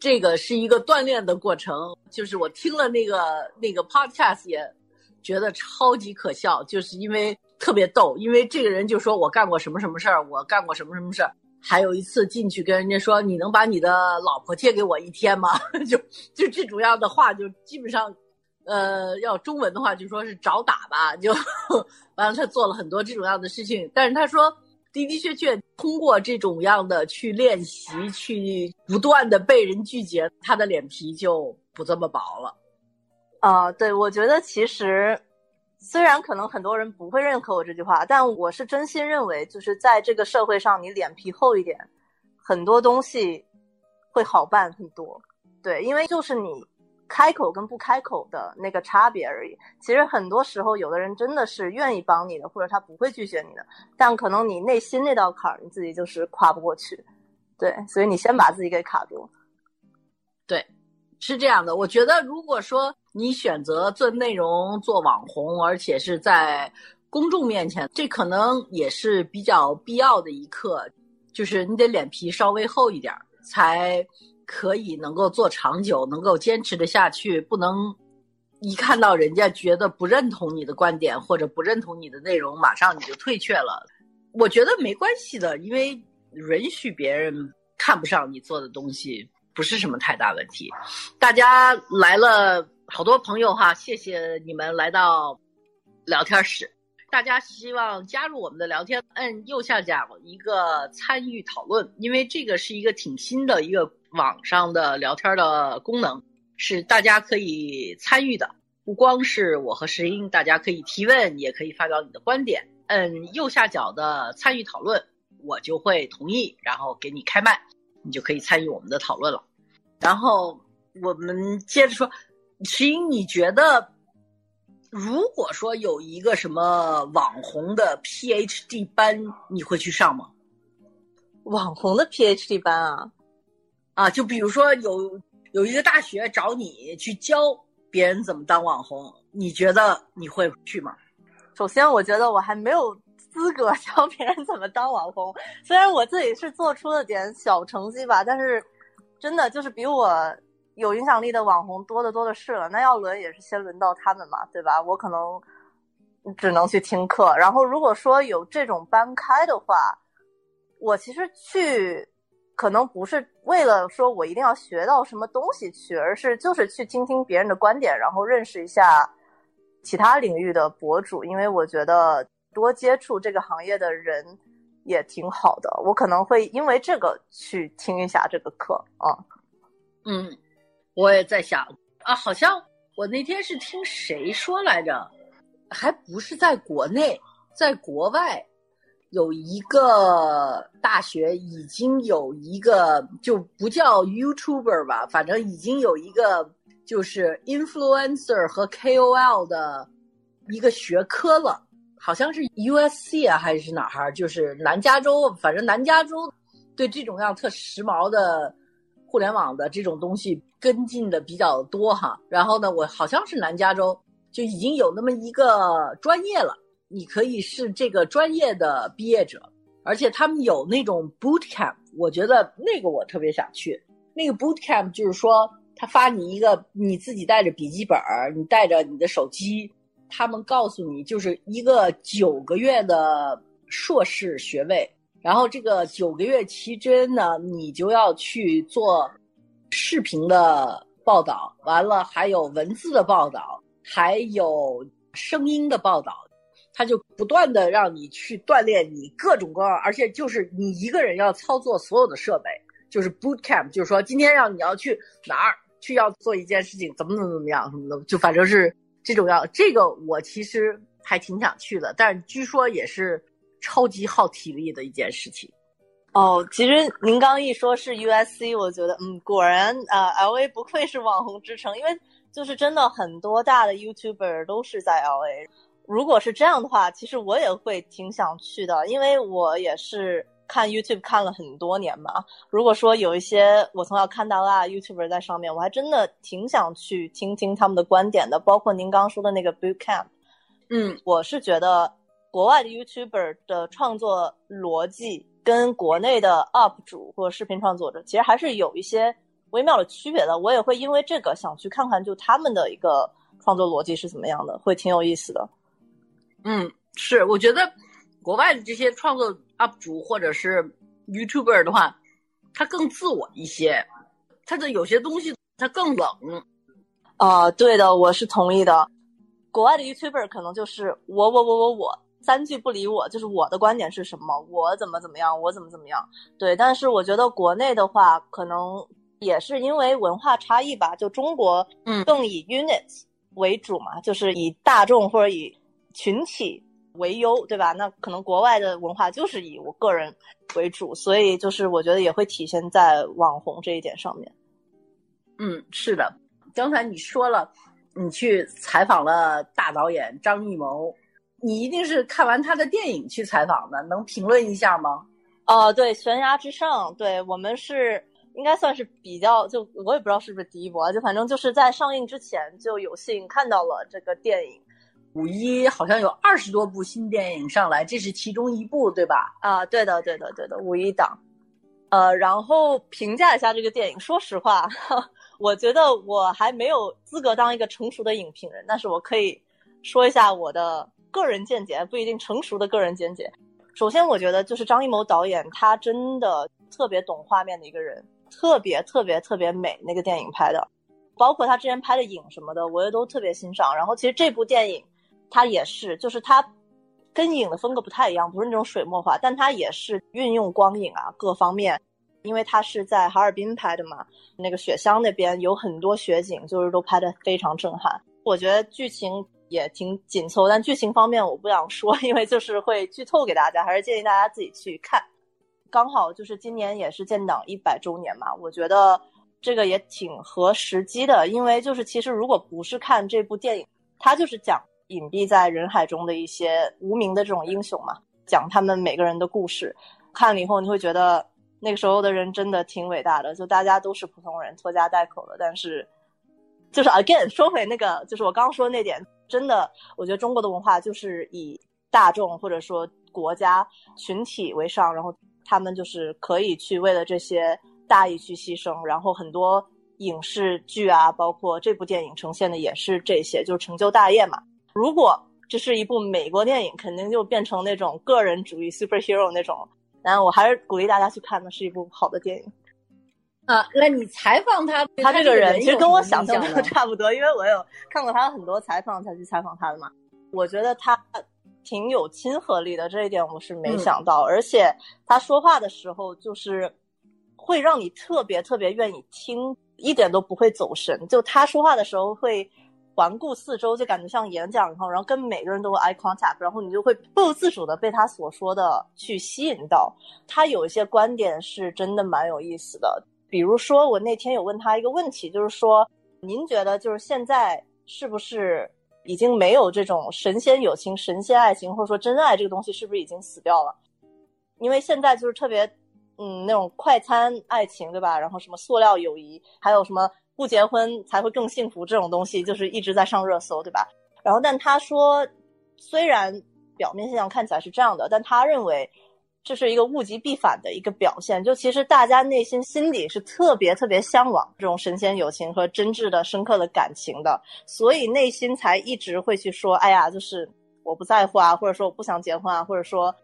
这个是一个锻炼的过程，就是我听了那个那个 podcast 也觉得超级可笑，就是因为特别逗，因为这个人就说我干过什么什么事儿，我干过什么什么事儿，还有一次进去跟人家说你能把你的老婆借给我一天吗？就就这种样的话，就基本上，呃，要中文的话就说是找打吧，就 完了他做了很多这种样的事情，但是他说。的的确确，通过这种样的去练习，去不断的被人拒绝，他的脸皮就不这么薄了。啊，对，我觉得其实虽然可能很多人不会认可我这句话，但我是真心认为，就是在这个社会上，你脸皮厚一点，很多东西会好办很多。对，因为就是你。开口跟不开口的那个差别而已。其实很多时候，有的人真的是愿意帮你的，或者他不会拒绝你的，但可能你内心那道坎儿，你自己就是跨不过去。对，所以你先把自己给卡住。对，是这样的。我觉得，如果说你选择做内容、做网红，而且是在公众面前，这可能也是比较必要的一课，就是你得脸皮稍微厚一点才。可以能够做长久，能够坚持的下去，不能一看到人家觉得不认同你的观点或者不认同你的内容，马上你就退却了。我觉得没关系的，因为允许别人看不上你做的东西，不是什么太大问题。大家来了好多朋友哈，谢谢你们来到聊天室。大家希望加入我们的聊天，按右下角一个参与讨论，因为这个是一个挺新的一个。网上的聊天的功能是大家可以参与的，不光是我和石英，大家可以提问，也可以发表你的观点。摁右下角的参与讨论，我就会同意，然后给你开麦，你就可以参与我们的讨论了。然后我们接着说，石英，你觉得如果说有一个什么网红的 PhD 班，你会去上吗？网红的 PhD 班啊？啊，就比如说有有一个大学找你去教别人怎么当网红，你觉得你会去吗？首先，我觉得我还没有资格 教别人怎么当网红。虽然我自己是做出了点小成绩吧，但是真的就是比我有影响力的网红多的多的是了。那要轮也是先轮到他们嘛，对吧？我可能只能去听课。然后如果说有这种班开的话，我其实去。可能不是为了说我一定要学到什么东西去，而是就是去听听别人的观点，然后认识一下其他领域的博主。因为我觉得多接触这个行业的人也挺好的。我可能会因为这个去听一下这个课啊。嗯，我也在想，啊，好像我那天是听谁说来着，还不是在国内，在国外有一个大学已经有一个就不叫 YouTuber 吧，反正已经有一个就是 influencer 和 KOL 的一个学科了，好像是 USC 啊还是哪儿，就是南加州，反正南加州对这种样特时髦的。互联网的这种东西跟进的比较多哈，然后呢，我好像是南加州就已经有那么一个专业了，你可以是这个专业的毕业者，而且他们有那种 boot camp，我觉得那个我特别想去。那个 boot camp 就是说，他发你一个，你自己带着笔记本你带着你的手机，他们告诉你就是一个九个月的硕士学位。然后这个九个月期间呢，你就要去做视频的报道，完了还有文字的报道，还有声音的报道，他就不断的让你去锻炼你各种各样，而且就是你一个人要操作所有的设备，就是 boot camp，就是说今天让你要去哪儿去要做一件事情，怎么怎么怎么样什么的，就反正是这种要这个我其实还挺想去的，但据说也是。超级耗体力的一件事情，哦，其实您刚一说是 USC，我觉得，嗯，果然啊，LA 不愧是网红之城，因为就是真的很多大的 YouTuber 都是在 LA。如果是这样的话，其实我也会挺想去的，因为我也是看 YouTube 看了很多年嘛。如果说有一些我从小看到大 YouTuber 在上面，我还真的挺想去听听他们的观点的，包括您刚刚说的那个 Boot Camp。嗯，我是觉得。国外的 YouTuber 的创作逻辑跟国内的 UP 主或者视频创作者其实还是有一些微妙的区别的。我也会因为这个想去看看，就他们的一个创作逻辑是怎么样的，会挺有意思的。嗯，是，我觉得国外的这些创作 UP 主或者是 YouTuber 的话，他更自我一些，他的有些东西他更冷。啊，对的，我是同意的。国外的 YouTuber 可能就是我我我我我。三句不离我，就是我的观点是什么，我怎么怎么样，我怎么怎么样。对，但是我觉得国内的话，可能也是因为文化差异吧。就中国，嗯，更以 units 为主嘛，就是以大众或者以群体为优，对吧？那可能国外的文化就是以我个人为主，所以就是我觉得也会体现在网红这一点上面。嗯，是的。刚才你说了，你去采访了大导演张艺谋。你一定是看完他的电影去采访的，能评论一下吗？哦，对，《悬崖之上》，对我们是应该算是比较，就我也不知道是不是第一波，就反正就是在上映之前就有幸看到了这个电影。五一好像有二十多部新电影上来，这是其中一部，对吧？啊，对的，对的，对的，五一档。呃，然后评价一下这个电影。说实话，我觉得我还没有资格当一个成熟的影评人，但是我可以说一下我的。个人见解不一定成熟的个人见解。首先，我觉得就是张艺谋导演，他真的特别懂画面的一个人，特别特别特别美。那个电影拍的，包括他之前拍的影什么的，我也都特别欣赏。然后，其实这部电影，它也是，就是它跟影的风格不太一样，不是那种水墨画，但它也是运用光影啊各方面。因为它是在哈尔滨拍的嘛，那个雪乡那边有很多雪景，就是都拍的非常震撼。我觉得剧情。也挺紧凑，但剧情方面我不想说，因为就是会剧透给大家，还是建议大家自己去看。刚好就是今年也是建党一百周年嘛，我觉得这个也挺合时机的，因为就是其实如果不是看这部电影，它就是讲隐蔽在人海中的一些无名的这种英雄嘛，讲他们每个人的故事。看了以后你会觉得那个时候的人真的挺伟大的，就大家都是普通人，拖家带口的，但是就是 again 说回那个，就是我刚刚说那点。真的，我觉得中国的文化就是以大众或者说国家群体为上，然后他们就是可以去为了这些大义去牺牲。然后很多影视剧啊，包括这部电影呈现的也是这些，就是成就大业嘛。如果这是一部美国电影，肯定就变成那种个人主义 superhero 那种。然后我还是鼓励大家去看的，是一部好的电影。啊，那你采访他，他这个人其实跟我想象的差不多，因为我有看过他很多采访才去采访他的嘛。我觉得他挺有亲和力的，这一点我是没想到。而且他说话的时候，就是会让你特别特别愿意听一点都不会走神。就他说话的时候会环顾四周，就感觉像演讲以后，然后跟每个人都有 eye contact，然后你就会不由自主的被他所说的去吸引到。他有一些观点是真的蛮有意思的，比如说我那天有问他一个问题，就是说您觉得就是现在是不是已经没有这种神仙友情、神仙爱情，或者说真爱这个东西是不是已经死掉了？因为现在就是特别，嗯，那种快餐爱情，对吧？然后什么塑料友谊，还有什么不结婚才会更幸福这种东西，就是一直在上热搜，对吧？然后，但他说，虽然表面现象看起来是这样的，但他认为这是一个物极必反的一个表现。就其实大家内心心底是特别特别向往这种神仙友情和真挚的、深刻的感情的，所以内心才一直会去说：“哎呀，就是我不在乎啊，或者说我不想结婚啊，或者说。”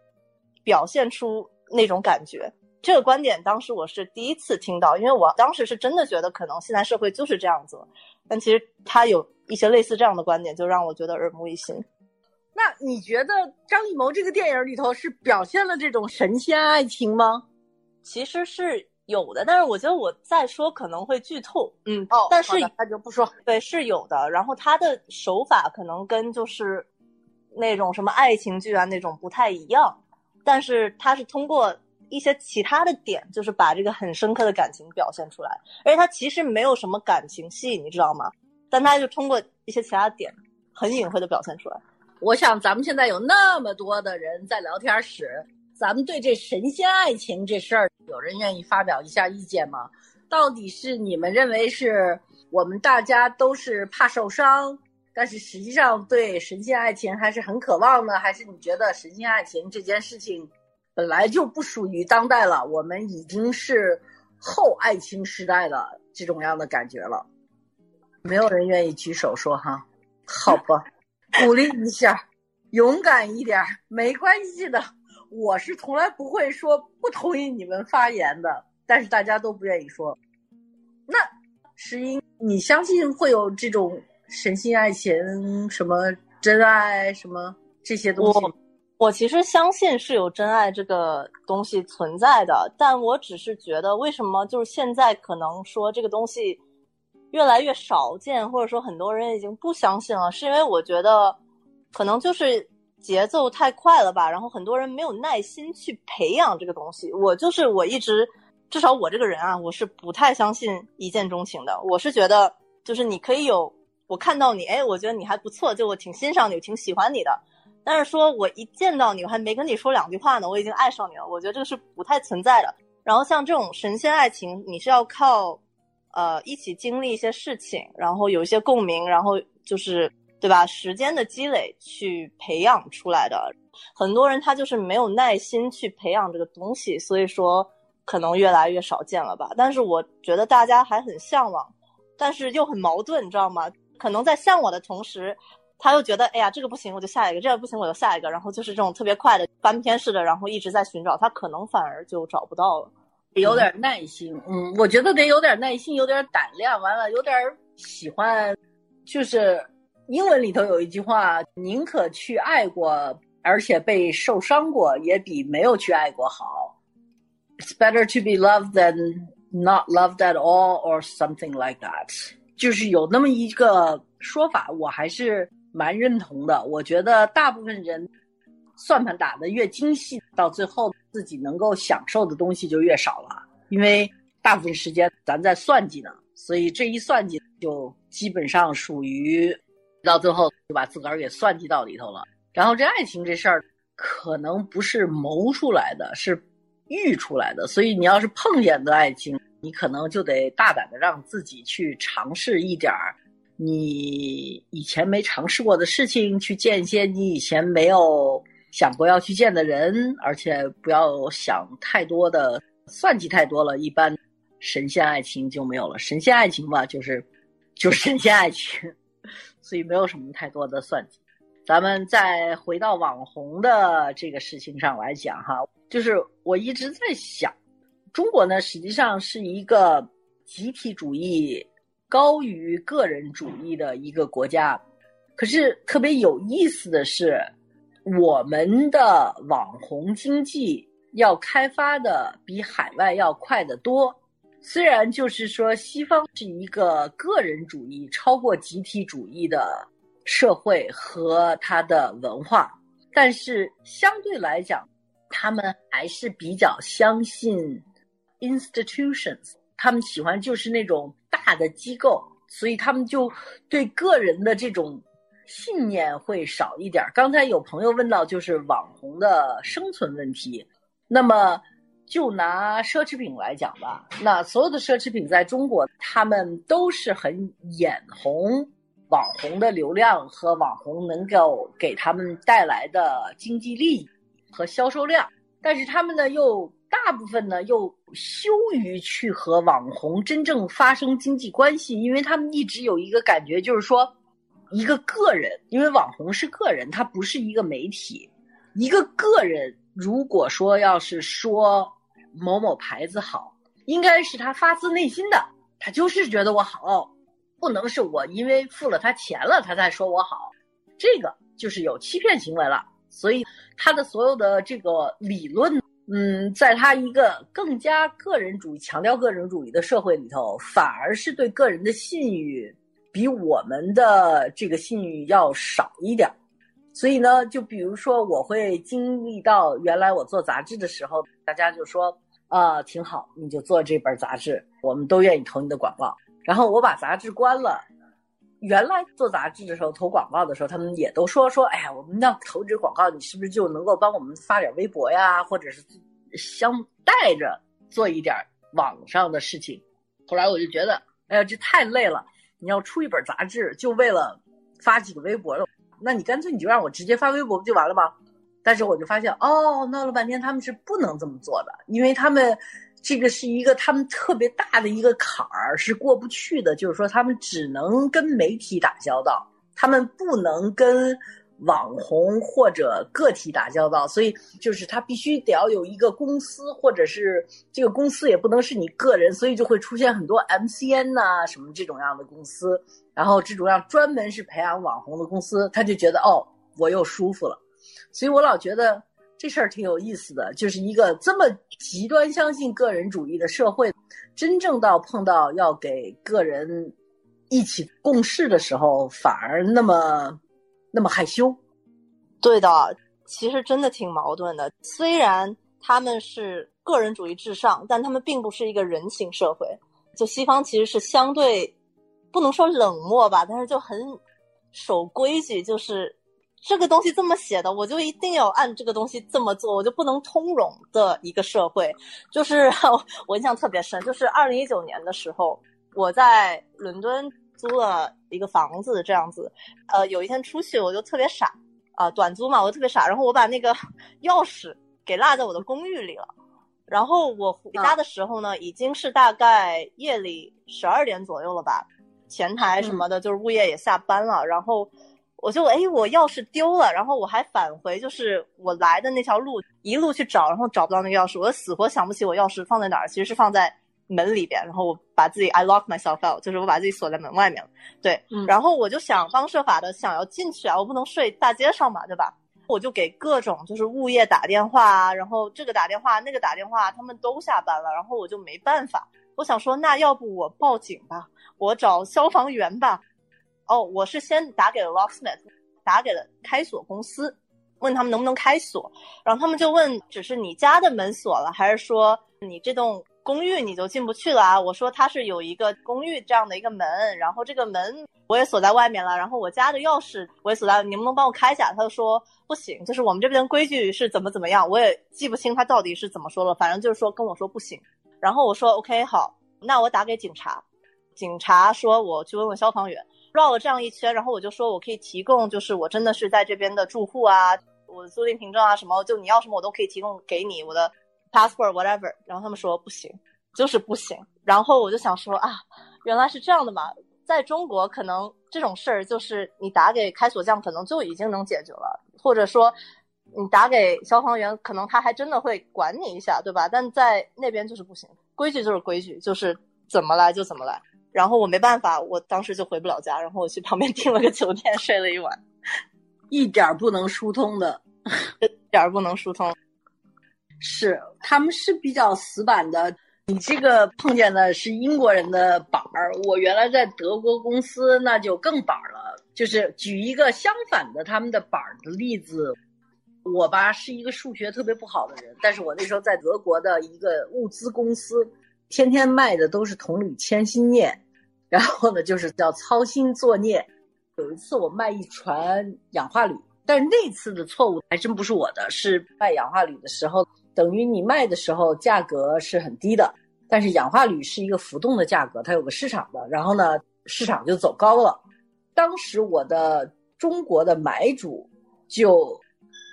表现出那种感觉，这个观点当时我是第一次听到，因为我当时是真的觉得可能现在社会就是这样子，但其实他有一些类似这样的观点，就让我觉得耳目一新。那你觉得张艺谋这个电影里头是表现了这种神仙爱情吗？其实是有的，但是我觉得我再说可能会剧透。嗯，哦，但是那就不说。对，是有的。然后他的手法可能跟就是那种什么爱情剧啊那种不太一样。但是他是通过一些其他的点，就是把这个很深刻的感情表现出来，而且他其实没有什么感情戏，你知道吗？但他就通过一些其他点，很隐晦的表现出来。我想咱们现在有那么多的人在聊天室，咱们对这神仙爱情这事儿，有人愿意发表一下意见吗？到底是你们认为是我们大家都是怕受伤？但是实际上，对神仙爱情还是很渴望的，还是你觉得神仙爱情这件事情本来就不属于当代了？我们已经是后爱情时代的这种样的感觉了。没有人愿意举手说哈，好吧，鼓励一下，勇敢一点，没关系的。我是从来不会说不同意你们发言的，但是大家都不愿意说。那石英，你相信会有这种？神仙爱情，什么真爱，什么这些东西，我其实相信是有真爱这个东西存在的，但我只是觉得，为什么就是现在可能说这个东西越来越少见，或者说很多人已经不相信了，是因为我觉得可能就是节奏太快了吧，然后很多人没有耐心去培养这个东西。我就是我一直，至少我这个人啊，我是不太相信一见钟情的，我是觉得就是你可以有。我看到你，哎，我觉得你还不错，就我挺欣赏你，挺喜欢你的。但是说我一见到你，我还没跟你说两句话呢，我已经爱上你了。我觉得这个是不太存在的。然后像这种神仙爱情，你是要靠，呃，一起经历一些事情，然后有一些共鸣，然后就是对吧？时间的积累去培养出来的。很多人他就是没有耐心去培养这个东西，所以说可能越来越少见了吧。但是我觉得大家还很向往，但是又很矛盾，你知道吗？可能在向往的同时，他又觉得，哎呀，这个不行，我就下一个；这个不行，我就下一个。然后就是这种特别快的翻篇式的，然后一直在寻找，他可能反而就找不到了。有点耐心，嗯，我觉得得有点耐心，有点胆量，完了有点喜欢。就是英文里头有一句话：宁可去爱过，而且被受伤过，也比没有去爱过好。It's better to be loved than not loved at all, or something like that. 就是有那么一个说法，我还是蛮认同的。我觉得大部分人算盘打得越精细，到最后自己能够享受的东西就越少了。因为大部分时间咱在算计呢，所以这一算计就基本上属于到最后就把自个儿给算计到里头了。然后这爱情这事儿可能不是谋出来的，是遇出来的。所以你要是碰见的爱情。你可能就得大胆的让自己去尝试一点儿你以前没尝试过的事情，去见一些你以前没有想过要去见的人，而且不要想太多的算计太多了，一般神仙爱情就没有了。神仙爱情吧，就是就是神仙爱情，所以没有什么太多的算计。咱们再回到网红的这个事情上来讲哈，就是我一直在想。中国呢，实际上是一个集体主义高于个人主义的一个国家。可是特别有意思的是，我们的网红经济要开发的比海外要快得多。虽然就是说西方是一个个人主义超过集体主义的社会和它的文化，但是相对来讲，他们还是比较相信 institutions，他们喜欢就是那种大的机构，所以他们就对个人的这种信念会少一点。刚才有朋友问到就是网红的生存问题，那么就拿奢侈品来讲吧，那所有的奢侈品在中国，他们都是很眼红网红的流量和网红能够给他们带来的经济利益和销售量，但是他们呢又。大部分呢又羞于去和网红真正发生经济关系，因为他们一直有一个感觉，就是说，一个个人，因为网红是个人，他不是一个媒体，一个个人如果说要是说某某牌子好，应该是他发自内心的，他就是觉得我好，不能是我因为付了他钱了，他才说我好，这个就是有欺骗行为了，所以他的所有的这个理论。嗯，在他一个更加个人主义、强调个人主义的社会里头，反而是对个人的信誉比我们的这个信誉要少一点。所以呢，就比如说，我会经历到原来我做杂志的时候，大家就说啊，挺好，你就做这本杂志，我们都愿意投你的广告。然后我把杂志关了，原来做杂志的时候投广告的时候，他们也都说说，哎呀，我们要投这广告，你是不是就能够帮我们发点微博呀，或者是？相带着做一点网上的事情，后来我就觉得，哎呀，这太累了。你要出一本杂志，就为了发几个微博了，那你干脆你就让我直接发微博不就完了吗？但是我就发现，哦，闹了半天他们是不能这么做的，因为他们这个是一个他们特别大的一个坎儿是过不去的，就是说他们只能跟媒体打交道，他们不能跟。网红或者个体打交道，所以就是他必须得要有一个公司，或者是这个公司也不能是你个人，所以就会出现很多 MCN 呐什么这种样的公司，然后这种样专门是培养网红的公司，他就觉得哦，我又舒服了，所以我老觉得这事儿挺有意思的，就是一个这么极端相信个人主义的社会，真正到碰到要给个人一起共事的时候，反而那么。那么害羞，对的，其实真的挺矛盾的。虽然他们是个人主义至上，但他们并不是一个人情社会。就西方其实是相对不能说冷漠吧，但是就很守规矩，就是这个东西这么写的，我就一定要按这个东西这么做，我就不能通融的一个社会。就是 我印象特别深，就是二零一九年的时候，我在伦敦。租了一个房子，这样子，呃，有一天出去我就特别傻，啊，短租嘛，我特别傻，然后我把那个 钥匙给落在我的公寓里了，然后我回家的时候呢，已经是大概夜里十二点左右了吧，前台什么的，就是物业也下班了，然后我就哎，我钥匙丢了，然后我还返回就是我来的那条路，一路去找，然后找不到那个钥匙，我死活想不起我钥匙放在哪儿，其实是放在。门里边，然后我把自己 I lock myself out，就是我把自己锁在门外面了。对，然后我就想方设法的想要进去啊，我不能睡大街上嘛，对吧？我就给各种就是物业打电话啊，然后这个打电话那个打电话，他们都下班了，然后我就没办法。我想说，那要不我报警吧，我找消防员吧。哦，我是先打给了 locksmith，打给了开锁公司，问他们能不能开锁，然后他们就问，只是你家的门锁了，还是说你这栋？公寓你就进不去了啊！我说他是有一个公寓这样的一个门，然后这个门我也锁在外面了，然后我家的钥匙我也锁在，你能不能帮我开一下？他就说不行，就是我们这边规矩是怎么怎么样，我也记不清他到底是怎么说了，反正就是说跟我说不行。然后我说 OK 好，那我打给警察，警察说我去问问消防员，绕了这样一圈，然后我就说我可以提供，就是我真的是在这边的住户啊，我的租赁凭证啊什么，就你要什么我都可以提供给你，我的。passport whatever，然后他们说不行，就是不行。然后我就想说啊，原来是这样的嘛。在中国，可能这种事儿就是你打给开锁匠，可能就已经能解决了，或者说你打给消防员，可能他还真的会管你一下，对吧？但在那边就是不行，规矩就是规矩，就是怎么来就怎么来。然后我没办法，我当时就回不了家，然后我去旁边订了个酒店睡了一晚，一点不能疏通的，一点不能疏通。是，他们是比较死板的。你这个碰见的是英国人的板儿，我原来在德国公司那就更板儿了。就是举一个相反的他们的板儿的例子，我吧是一个数学特别不好的人，但是我那时候在德国的一个物资公司，天天卖的都是铜铝铅锌镍，然后呢就是叫操心作孽。有一次我卖一船氧化铝，但是那次的错误还真不是我的，是卖氧化铝的时候。等于你卖的时候价格是很低的，但是氧化铝是一个浮动的价格，它有个市场的，然后呢市场就走高了。当时我的中国的买主就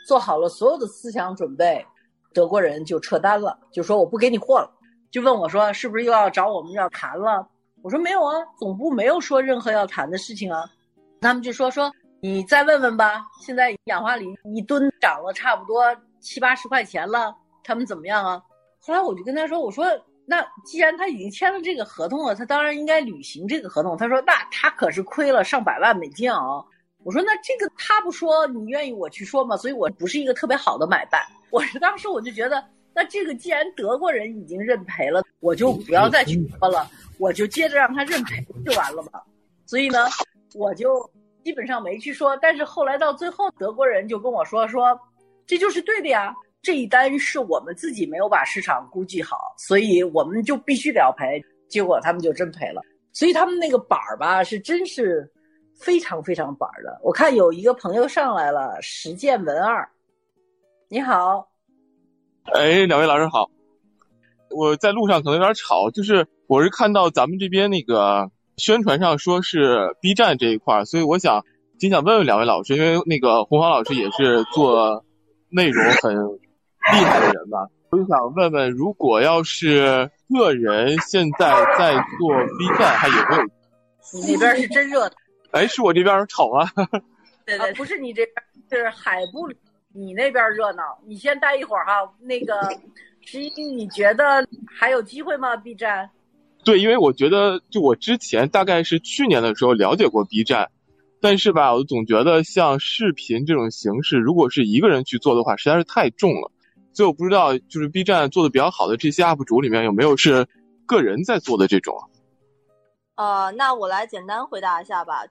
做好了所有的思想准备，德国人就撤单了，就说我不给你货了，就问我说是不是又要找我们要谈了？我说没有啊，总部没有说任何要谈的事情啊。他们就说说你再问问吧，现在氧化铝一吨涨了差不多七八十块钱了。他们怎么样啊？后来我就跟他说：“我说，那既然他已经签了这个合同了，他当然应该履行这个合同。”他说：“那他可是亏了上百万美金啊！”我说：“那这个他不说，你愿意我去说吗？”所以，我不是一个特别好的买办。我是当时我就觉得，那这个既然德国人已经认赔了，我就不要再去说了，我就接着让他认赔就完了嘛。所以呢，我就基本上没去说。但是后来到最后，德国人就跟我说：“说这就是对的呀。”这一单是我们自己没有把市场估计好，所以我们就必须得要赔。结果他们就真赔了，所以他们那个板儿吧是真是非常非常板儿的。我看有一个朋友上来了，实践文二，你好，哎，两位老师好。我在路上可能有点吵，就是我是看到咱们这边那个宣传上说是 B 站这一块，所以我想挺想问问两位老师，因为那个洪华老师也是做内容很。厉害的人吧，我就想问问，如果要是个人现在在做 B 站，还有没有？你那边是真热的。哎，是我这边吵吗？对对，不是你这边，是海部，你那边热闹。你先待一会儿哈。那个十一，你觉得还有机会吗？B 站？对，因为我觉得，就我之前大概是去年的时候了解过 B 站，但是吧，我总觉得像视频这种形式，如果是一个人去做的话，实在是太重了。所以我不知道，就是 B 站做的比较好的这些 UP 主里面有没有是个人在做的这种？呃，那我来简单回答一下吧。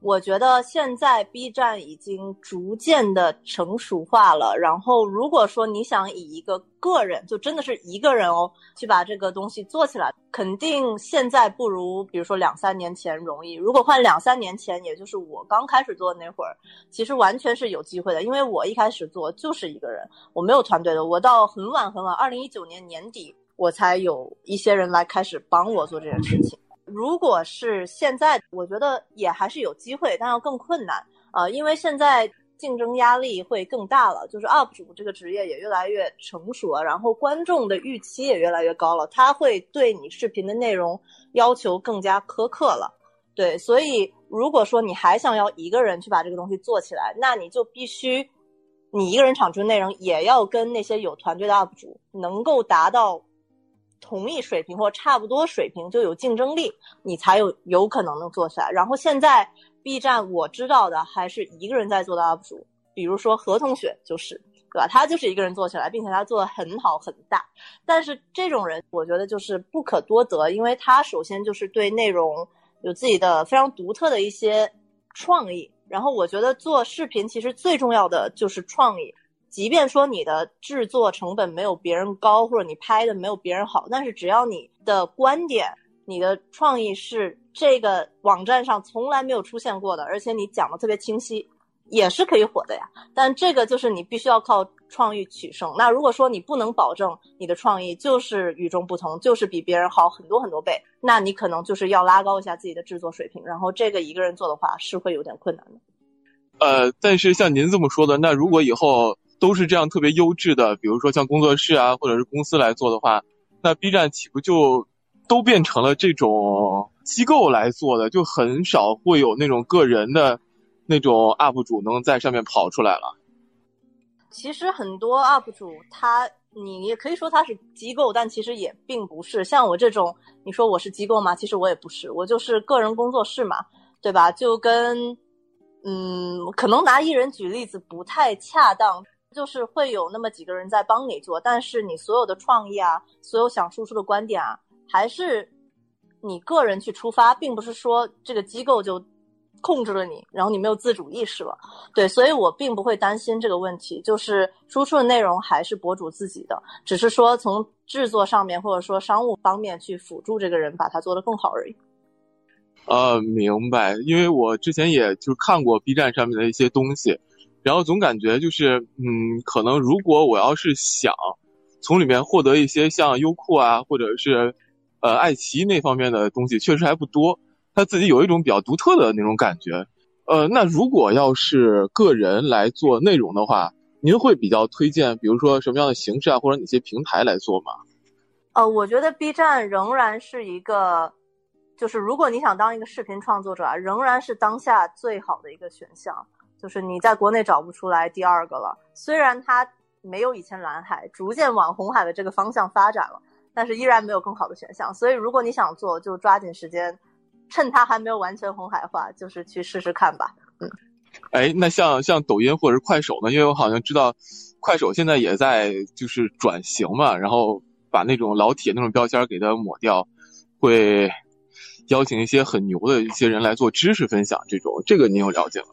我觉得现在 B 站已经逐渐的成熟化了。然后，如果说你想以一个个人，就真的是一个人哦，去把这个东西做起来，肯定现在不如比如说两三年前容易。如果换两三年前，也就是我刚开始做的那会儿，其实完全是有机会的。因为我一开始做就是一个人，我没有团队的。我到很晚很晚，二零一九年年底，我才有一些人来开始帮我做这件事情。如果是现在，我觉得也还是有机会，但要更困难啊，因为现在竞争压力会更大了。就是 UP 主这个职业也越来越成熟了，然后观众的预期也越来越高了，他会对你视频的内容要求更加苛刻了。对，所以如果说你还想要一个人去把这个东西做起来，那你就必须你一个人产出内容，也要跟那些有团队的 UP 主能够达到。同一水平或差不多水平就有竞争力，你才有有可能能做起来。然后现在 B 站我知道的还是一个人在做的 UP 主，比如说何同学就是，对吧？他就是一个人做起来，并且他做的很好很大。但是这种人我觉得就是不可多得，因为他首先就是对内容有自己的非常独特的一些创意。然后我觉得做视频其实最重要的就是创意。即便说你的制作成本没有别人高，或者你拍的没有别人好，但是只要你的观点、你的创意是这个网站上从来没有出现过的，而且你讲的特别清晰，也是可以火的呀。但这个就是你必须要靠创意取胜。那如果说你不能保证你的创意就是与众不同，就是比别人好很多很多倍，那你可能就是要拉高一下自己的制作水平。然后这个一个人做的话是会有点困难的。呃，但是像您这么说的，那如果以后。都是这样特别优质的，比如说像工作室啊，或者是公司来做的话，那 B 站岂不就都变成了这种机构来做的，就很少会有那种个人的那种 UP 主能在上面跑出来了。其实很多 UP 主他，你也可以说他是机构，但其实也并不是。像我这种，你说我是机构吗？其实我也不是，我就是个人工作室嘛，对吧？就跟，嗯，可能拿艺人举例子不太恰当。就是会有那么几个人在帮你做，但是你所有的创意啊，所有想输出的观点啊，还是你个人去出发，并不是说这个机构就控制了你，然后你没有自主意识了。对，所以我并不会担心这个问题，就是输出的内容还是博主自己的，只是说从制作上面或者说商务方面去辅助这个人把它做得更好而已。呃，明白，因为我之前也就看过 B 站上面的一些东西，然后总感觉就是，嗯，可能如果我要是想从里面获得一些像优酷啊，或者是呃爱奇艺那方面的东西，确实还不多。他自己有一种比较独特的那种感觉。呃，那如果要是个人来做内容的话，您会比较推荐，比如说什么样的形式啊，或者哪些平台来做吗？呃，我觉得 B 站仍然是一个。就是如果你想当一个视频创作者啊，仍然是当下最好的一个选项。就是你在国内找不出来第二个了。虽然它没有以前蓝海逐渐往红海的这个方向发展了，但是依然没有更好的选项。所以如果你想做，就抓紧时间，趁它还没有完全红海化，就是去试试看吧。嗯。哎，那像像抖音或者是快手呢？因为我好像知道，快手现在也在就是转型嘛，然后把那种老铁那种标签给它抹掉，会。邀请一些很牛的一些人来做知识分享，这种这个你有了解吗？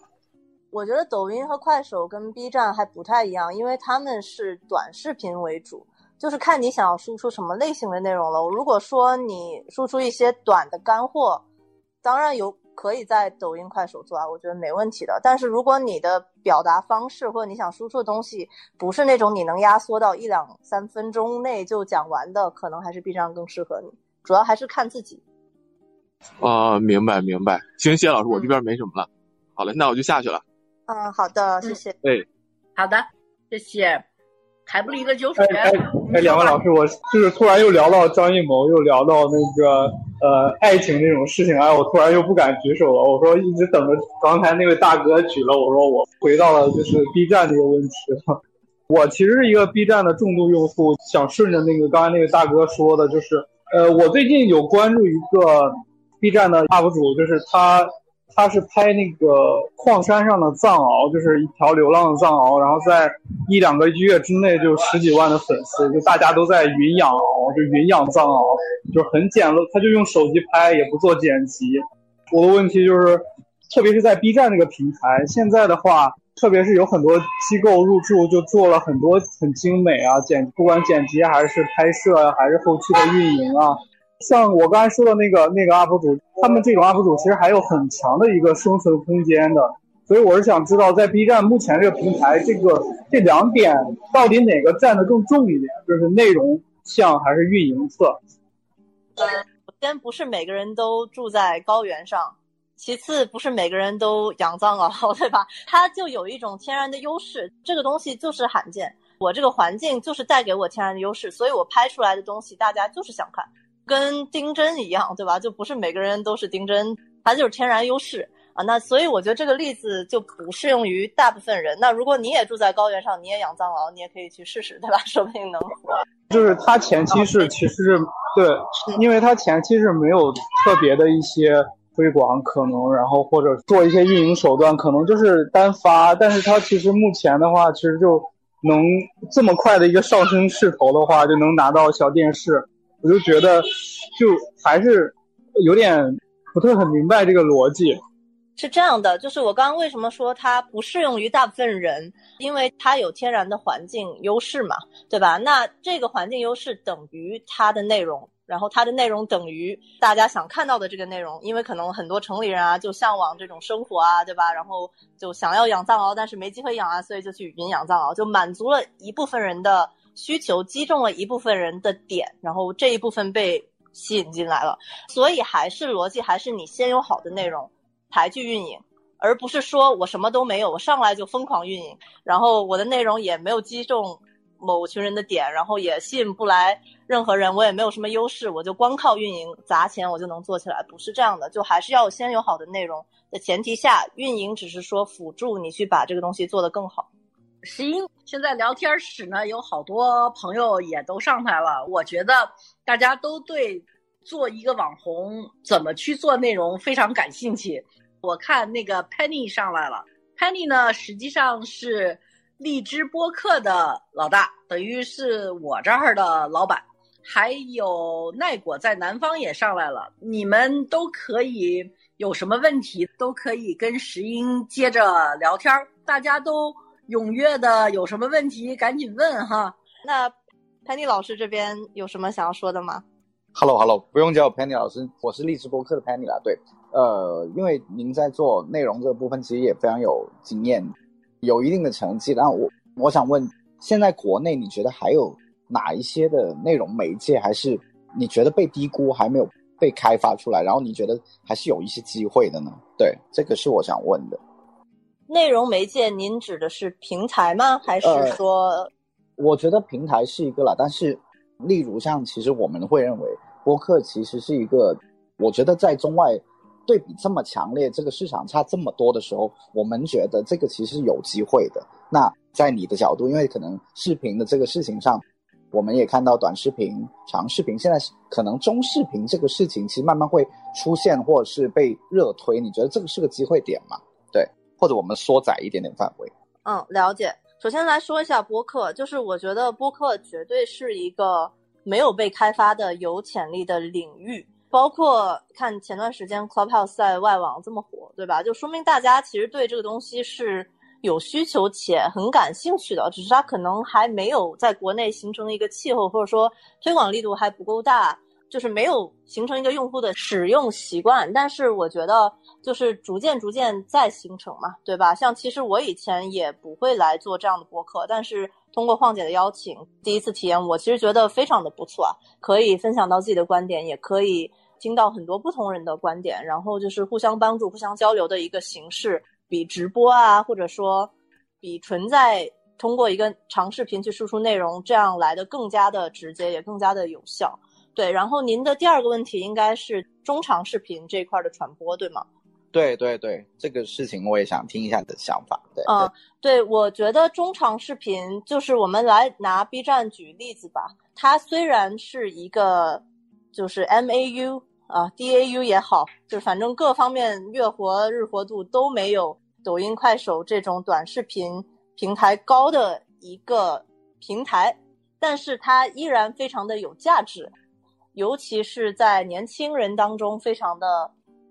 我觉得抖音和快手跟 B 站还不太一样，因为他们是短视频为主，就是看你想要输出什么类型的内容了。如果说你输出一些短的干货，当然有可以在抖音、快手做啊，我觉得没问题的。但是如果你的表达方式或者你想输出的东西不是那种你能压缩到一两三分钟内就讲完的，可能还是 B 站更适合你。主要还是看自己。啊，明白明白，行，谢谢老师，我这边没什么了。好嘞，那我就下去了。嗯，好的，谢谢。哎，好的，谢谢。还不离个酒水。哎哎，两位老师，我就是突然又聊到张艺谋，又聊到那个呃爱情这种事情，哎，我突然又不敢举手了。我说一直等着刚才那位大哥举了，我说我回到了就是 B 站这个问题了。我其实是一个 B 站的重度用户，想顺着那个刚才那位大哥说的，就是呃，我最近有关注一个。B 站的 UP 主就是他，他是拍那个矿山上的藏獒，就是一条流浪的藏獒，然后在一两个月之内就十几万的粉丝，就大家都在云养獒，就云养藏獒，就很简陋，他就用手机拍，也不做剪辑。我的问题就是，特别是在 B 站这个平台，现在的话，特别是有很多机构入驻，就做了很多很精美啊，剪不管剪辑还是拍摄，还是后期的运营啊。像我刚才说的那个那个 UP 主，他们这种 UP 主其实还有很强的一个生存空间的，所以我是想知道，在 B 站目前这个平台，这个这两点到底哪个占的更重一点？就是内容向还是运营侧？首先不是每个人都住在高原上，其次不是每个人都养藏獒，对吧？它就有一种天然的优势，这个东西就是罕见。我这个环境就是带给我天然的优势，所以我拍出来的东西大家就是想看。跟丁真一样，对吧？就不是每个人都是丁真，他就是天然优势啊。那所以我觉得这个例子就不适用于大部分人。那如果你也住在高原上，你也养藏獒，你也可以去试试，对吧？说不定能活。就是他前期是其实是对，因为他前期是没有特别的一些推广可能，然后或者做一些运营手段，可能就是单发。但是他其实目前的话，其实就能这么快的一个上升势头的话，就能拿到小电视。我就觉得，就还是有点不太很明白这个逻辑。是这样的，就是我刚刚为什么说它不适用于大部分人，因为它有天然的环境优势嘛，对吧？那这个环境优势等于它的内容，然后它的内容等于大家想看到的这个内容，因为可能很多城里人啊就向往这种生活啊，对吧？然后就想要养藏獒，但是没机会养啊，所以就去云养藏獒，就满足了一部分人的。需求击中了一部分人的点，然后这一部分被吸引进来了，所以还是逻辑还是你先有好的内容才去运营，而不是说我什么都没有，我上来就疯狂运营，然后我的内容也没有击中某群人的点，然后也吸引不来任何人，我也没有什么优势，我就光靠运营砸钱我就能做起来，不是这样的，就还是要先有好的内容的前提下，运营只是说辅助你去把这个东西做得更好。石英，现在聊天室呢有好多朋友也都上台了。我觉得大家都对做一个网红怎么去做内容非常感兴趣。我看那个 Penny 上来了，Penny 呢实际上是荔枝播客的老大，等于是我这儿的老板，还有奈果在南方也上来了，你们都可以有什么问题都可以跟石英接着聊天儿，大家都踊跃的，有什么问题赶紧问哈。那 Penny 老师这边有什么想要说的吗？Hello Hello，不用叫我 Penny 老师，我是荔枝播客的 Penny 啦。对，呃，因为您在做内容这个部分，其实也非常有经验，有一定的成绩。然后我我想问，现在国内你觉得还有哪一些的内容媒介，还是你觉得被低估，还没有被开发出来，然后你觉得还是有一些机会的呢？对，这个是我想问的。内容媒介，您指的是平台吗？还是呃说，我觉得平台是一个了，但是例如像其实我们会认为播客其实是一个，我觉得在中外对比这么强烈，这个市场差这么多的时候，我们觉得这个其实有机会的。那在你的角度，因为可能视频的这个事情上，我们也看到短视频、长视频，现在可能中视频这个事情其实慢慢会出现，或者是被热推。你觉得这个是个机会点吗？或者我们缩窄一点点范围。嗯，了解。首先来说一下播客，就是我觉得播客绝对是一个没有被开发的有潜力的领域。包括看前段时间 Clubhouse 在外网这么火，对吧？就说明大家其实对这个东西是有需求且很感兴趣的，只是它可能还没有在国内形成一个气候，或者说推广力度还不够大，就是没有形成一个用户的使用习惯。但是我觉得就是逐渐逐渐在形成嘛，对吧？像其实我以前也不会来做这样的播客，但是通过晃姐的邀请，第一次体验，我其实觉得非常的不错啊，可以分享到自己的观点，也可以听到很多不同人的观点，然后就是互相帮助、互相交流的一个形式，比直播啊，或者说比存在通过一个长视频去输出内容这样来的更加的直接，也更加的有效。对，然后您的第二个问题应该是中长视频这一块的传播，对吗？对对对，这个事情我也想听一下你的想法。对，嗯，对，我觉得中长视频就是我们来拿 B 站举例子吧，它虽然是一个就是 MAU 啊 DAU 也好，就是反正各方面月活日活度都没有抖音、快手这种短视频平台高的一个平台，但是它依然非常的有价值，尤其是在年轻人当中非常的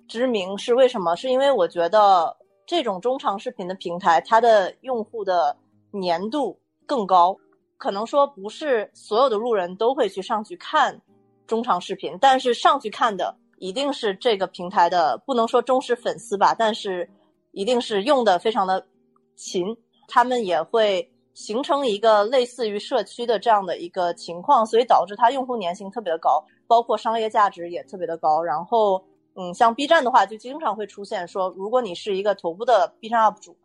知名。是为什么？是因为我觉得这种中长视频的平台，它的用户的粘度更高。可能说不是所有的路人都会去上去看中长视频，但是上去看的一定是这个平台的，不能说忠实粉丝吧，但是一定是用的非常的勤，他们也会形成一个类似于社区的这样的一个情况，所以导致它用户粘性特别的高，包括商业价值也特别的高。然后，嗯，像 B 站的话，就经常会出现说，如果你是一个头部的 B 站 UP 主。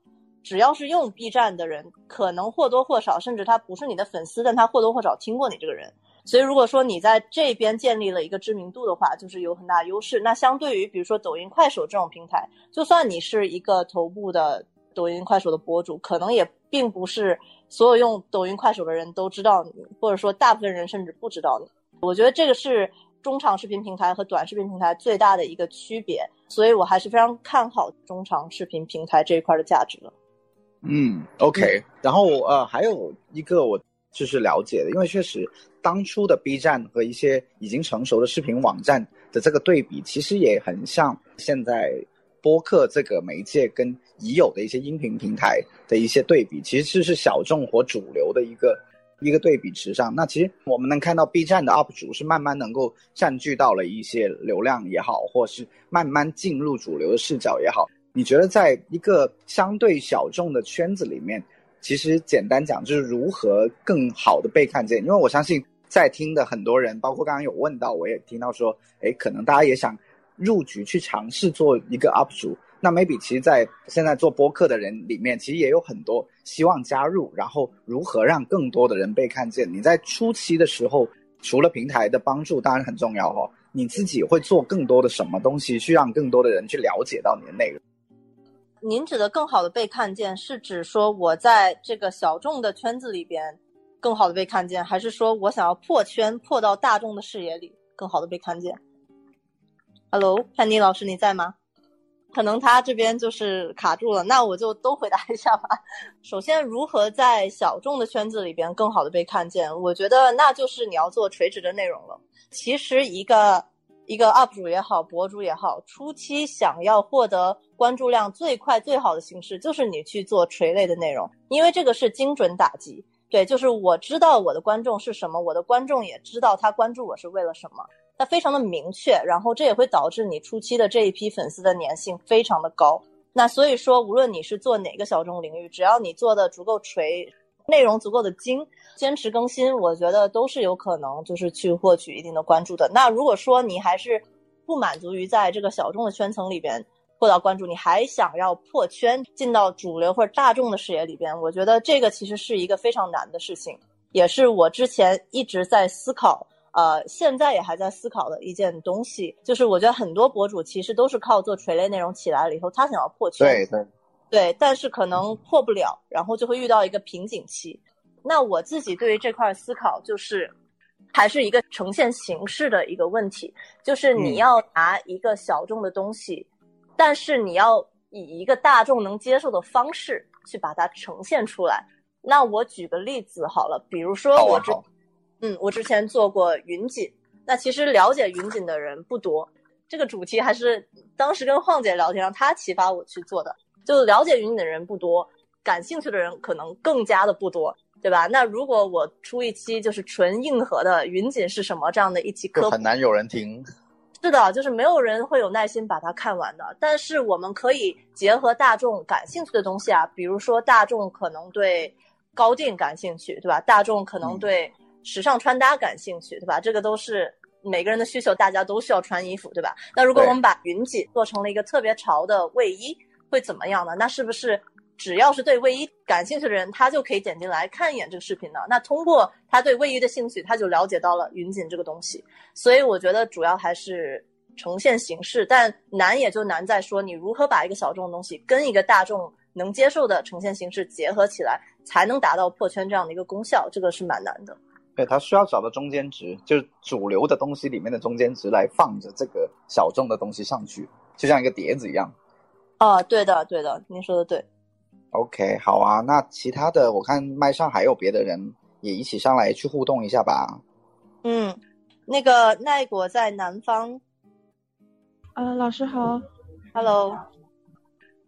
只要是用 B 站的人，可能或多或少，甚至他不是你的粉丝，但他或多或少听过你这个人。所以，如果说你在这边建立了一个知名度的话，就是有很大优势。那相对于比如说抖音、快手这种平台，就算你是一个头部的抖音、快手的博主，可能也并不是所有用抖音、快手的人都知道你，或者说大部分人甚至不知道你。我觉得这个是中长视频平台和短视频平台最大的一个区别，所以我还是非常看好中长视频平台这一块的价值的。嗯，OK，然后呃，还有一个我就是了解的，因为确实当初的 B 站和一些已经成熟的视频网站的这个对比，其实也很像现在播客这个媒介跟已有的一些音频平台的一些对比，其实是小众或主流的一个一个对比池上。那其实我们能看到 B 站的 UP 主是慢慢能够占据到了一些流量也好，或是慢慢进入主流的视角也好。你觉得在一个相对小众的圈子里面，其实简单讲就是如何更好的被看见？因为我相信在听的很多人，包括刚刚有问到，我也听到说，哎，可能大家也想入局去尝试做一个 UP 主。那 maybe 其实，在现在做播客的人里面，其实也有很多希望加入。然后如何让更多的人被看见？你在初期的时候，除了平台的帮助，当然很重要、哦，你自己会做更多的什么东西，去让更多的人去了解到你的内容？您指的更好的被看见，是指说我在这个小众的圈子里边更好的被看见，还是说我想要破圈，破到大众的视野里更好的被看见？Hello，潘妮老师，你在吗？可能他这边就是卡住了，那我就都回答一下吧。首先，如何在小众的圈子里边更好的被看见？我觉得那就是你要做垂直的内容了。其实一个一个 UP 主也好，博主也好，初期想要获得关注量最快最好的形式，就是你去做垂类的内容，因为这个是精准打击。对，就是我知道我的观众是什么，我的观众也知道他关注我是为了什么，它非常的明确，然后这也会导致你初期的这一批粉丝的粘性非常的高。那所以说，无论你是做哪个小众领域，只要你做的足够垂，内容足够的精，坚持更新，我觉得都是有可能就是去获取一定的关注的。那如果说你还是不满足于在这个小众的圈层里边。获到关注，你还想要破圈进到主流或者大众的视野里边，我觉得这个其实是一个非常难的事情，也是我之前一直在思考，呃，现在也还在思考的一件东西。就是我觉得很多博主其实都是靠做垂类内容起来了以后，他想要破圈，对对对，但是可能破不了，然后就会遇到一个瓶颈期。那我自己对于这块思考就是，还是一个呈现形式的一个问题，就是你要拿一个小众的东西。但是你要以一个大众能接受的方式去把它呈现出来。那我举个例子好了，比如说我之，嗯，我之前做过云锦。那其实了解云锦的人不多，这个主题还是当时跟晃姐聊天，让她启发我去做的。就了解云锦的人不多，感兴趣的人可能更加的不多，对吧？那如果我出一期就是纯硬核的云锦是什么这样的一期科普，很难有人听。是的，就是没有人会有耐心把它看完的。但是我们可以结合大众感兴趣的东西啊，比如说大众可能对高定感兴趣，对吧？大众可能对时尚穿搭感兴趣，对吧？这个都是每个人的需求，大家都需要穿衣服，对吧？那如果我们把云锦做成了一个特别潮的卫衣，会怎么样呢？那是不是？只要是对卫衣感兴趣的人，他就可以点进来看一眼这个视频呢。那通过他对卫衣的兴趣，他就了解到了云锦这个东西。所以我觉得主要还是呈现形式，但难也就难在说你如何把一个小众的东西跟一个大众能接受的呈现形式结合起来，才能达到破圈这样的一个功效。这个是蛮难的。对，他需要找到中间值，就是主流的东西里面的中间值来放着这个小众的东西上去，就像一个碟子一样。啊，对的，对的，您说的对。OK，好啊，那其他的我看麦上还有别的人也一起上来去互动一下吧。嗯，那个奈果在南方。呃，老师好，Hello。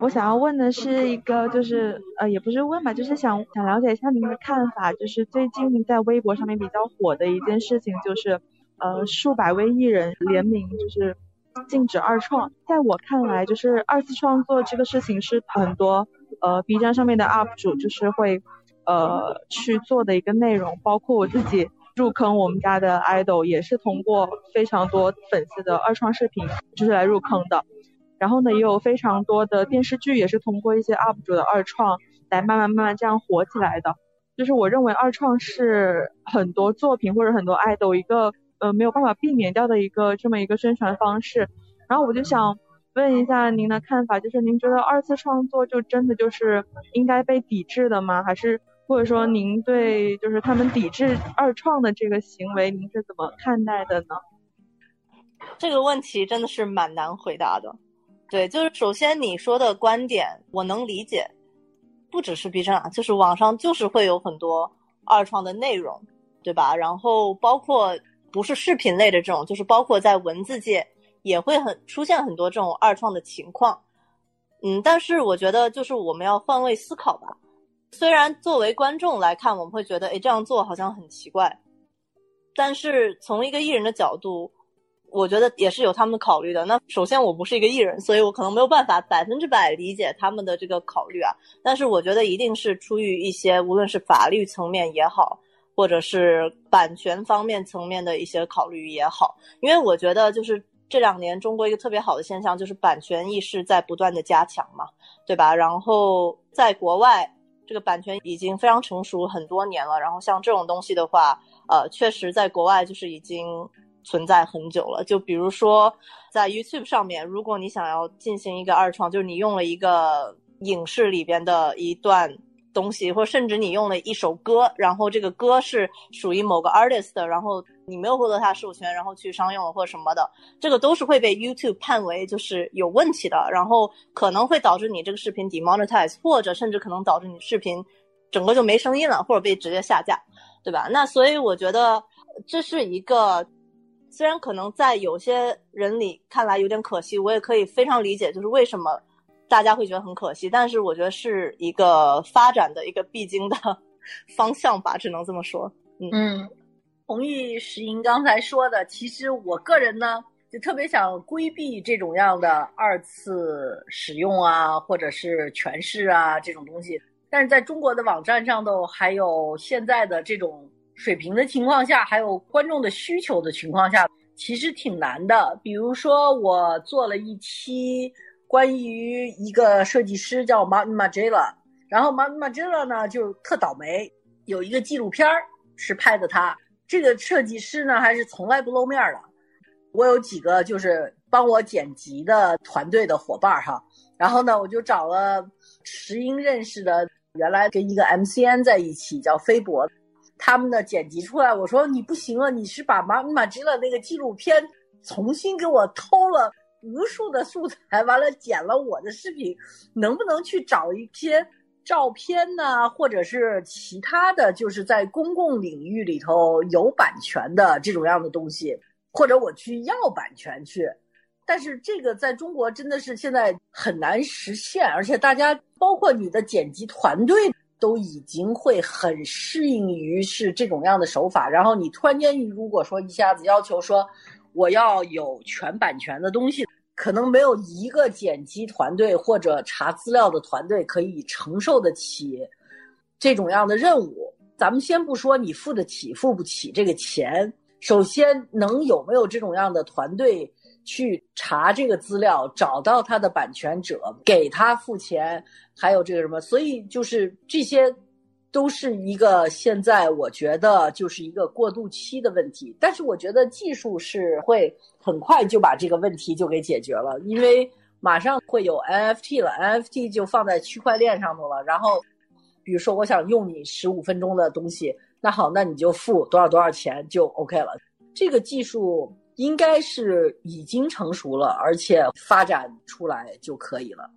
我想要问的是一个，就是呃，也不是问吧，就是想想了解一下您的看法，就是最近在微博上面比较火的一件事情，就是呃，数百位艺人联名，就是禁止二创。在我看来，就是二次创作这个事情是很多。呃，B 站上面的 UP 主就是会，呃，去做的一个内容，包括我自己入坑我们家的 idol，也是通过非常多粉丝的二创视频，就是来入坑的。然后呢，也有非常多的电视剧也是通过一些 UP 主的二创来慢慢慢慢这样火起来的。就是我认为二创是很多作品或者很多爱豆一个呃没有办法避免掉的一个这么一个宣传方式。然后我就想。问一下您的看法，就是您觉得二次创作就真的就是应该被抵制的吗？还是或者说您对就是他们抵制二创的这个行为，您是怎么看待的呢？这个问题真的是蛮难回答的。对，就是首先你说的观点我能理解，不只是 B 站啊，就是网上就是会有很多二创的内容，对吧？然后包括不是视频类的这种，就是包括在文字界。也会很出现很多这种二创的情况，嗯，但是我觉得就是我们要换位思考吧。虽然作为观众来看，我们会觉得，哎，这样做好像很奇怪，但是从一个艺人的角度，我觉得也是有他们考虑的。那首先我不是一个艺人，所以我可能没有办法百分之百理解他们的这个考虑啊。但是我觉得一定是出于一些无论是法律层面也好，或者是版权方面层面的一些考虑也好，因为我觉得就是。这两年，中国一个特别好的现象就是版权意识在不断的加强嘛，对吧？然后在国外，这个版权已经非常成熟很多年了。然后像这种东西的话，呃，确实在国外就是已经存在很久了。就比如说在 YouTube 上面，如果你想要进行一个二创，就是你用了一个影视里边的一段东西，或甚至你用了一首歌，然后这个歌是属于某个 artist 的，然后你没有获得他授权，然后去商用或什么的，这个都是会被 YouTube 判为就是有问题的，然后可能会导致你这个视频 demonetize，或者甚至可能导致你视频整个就没声音了，或者被直接下架，对吧？那所以我觉得这是一个。虽然可能在有些人里看来有点可惜，我也可以非常理解，就是为什么大家会觉得很可惜。但是我觉得是一个发展的一个必经的 方向吧，只能这么说。嗯，同意石英刚才说的。其实我个人呢，就特别想规避这种样的二次使用啊，或者是诠释啊这种东西。但是在中国的网站上头，还有现在的这种。水平的情况下，还有观众的需求的情况下，其实挺难的。比如说，我做了一期关于一个设计师叫 Martin Margiela，然后 Martin Margiela 呢就特倒霉，有一个纪录片是拍的他。这个设计师呢还是从来不露面的。我有几个就是帮我剪辑的团队的伙伴哈，然后呢我就找了石英认识的，原来跟一个 MCN 在一起叫飞博。他们的剪辑出来，我说你不行啊！你是把马马吉勒那个纪录片重新给我偷了无数的素材，完了剪了我的视频，能不能去找一些照片呢？或者是其他的就是在公共领域里头有版权的这种样的东西，或者我去要版权去？但是这个在中国真的是现在很难实现，而且大家包括你的剪辑团队。都已经会很适应于是这种样的手法，然后你突然间如果说一下子要求说我要有全版权的东西，可能没有一个剪辑团队或者查资料的团队可以承受得起这种样的任务。咱们先不说你付得起付不起这个钱，首先能有没有这种样的团队？去查这个资料，找到他的版权者，给他付钱，还有这个什么，所以就是这些，都是一个现在我觉得就是一个过渡期的问题。但是我觉得技术是会很快就把这个问题就给解决了，因为马上会有 NFT 了，NFT 就放在区块链上头了。然后，比如说我想用你十五分钟的东西，那好，那你就付多少多少钱就 OK 了。这个技术。应该是已经成熟了，而且发展出来就可以了。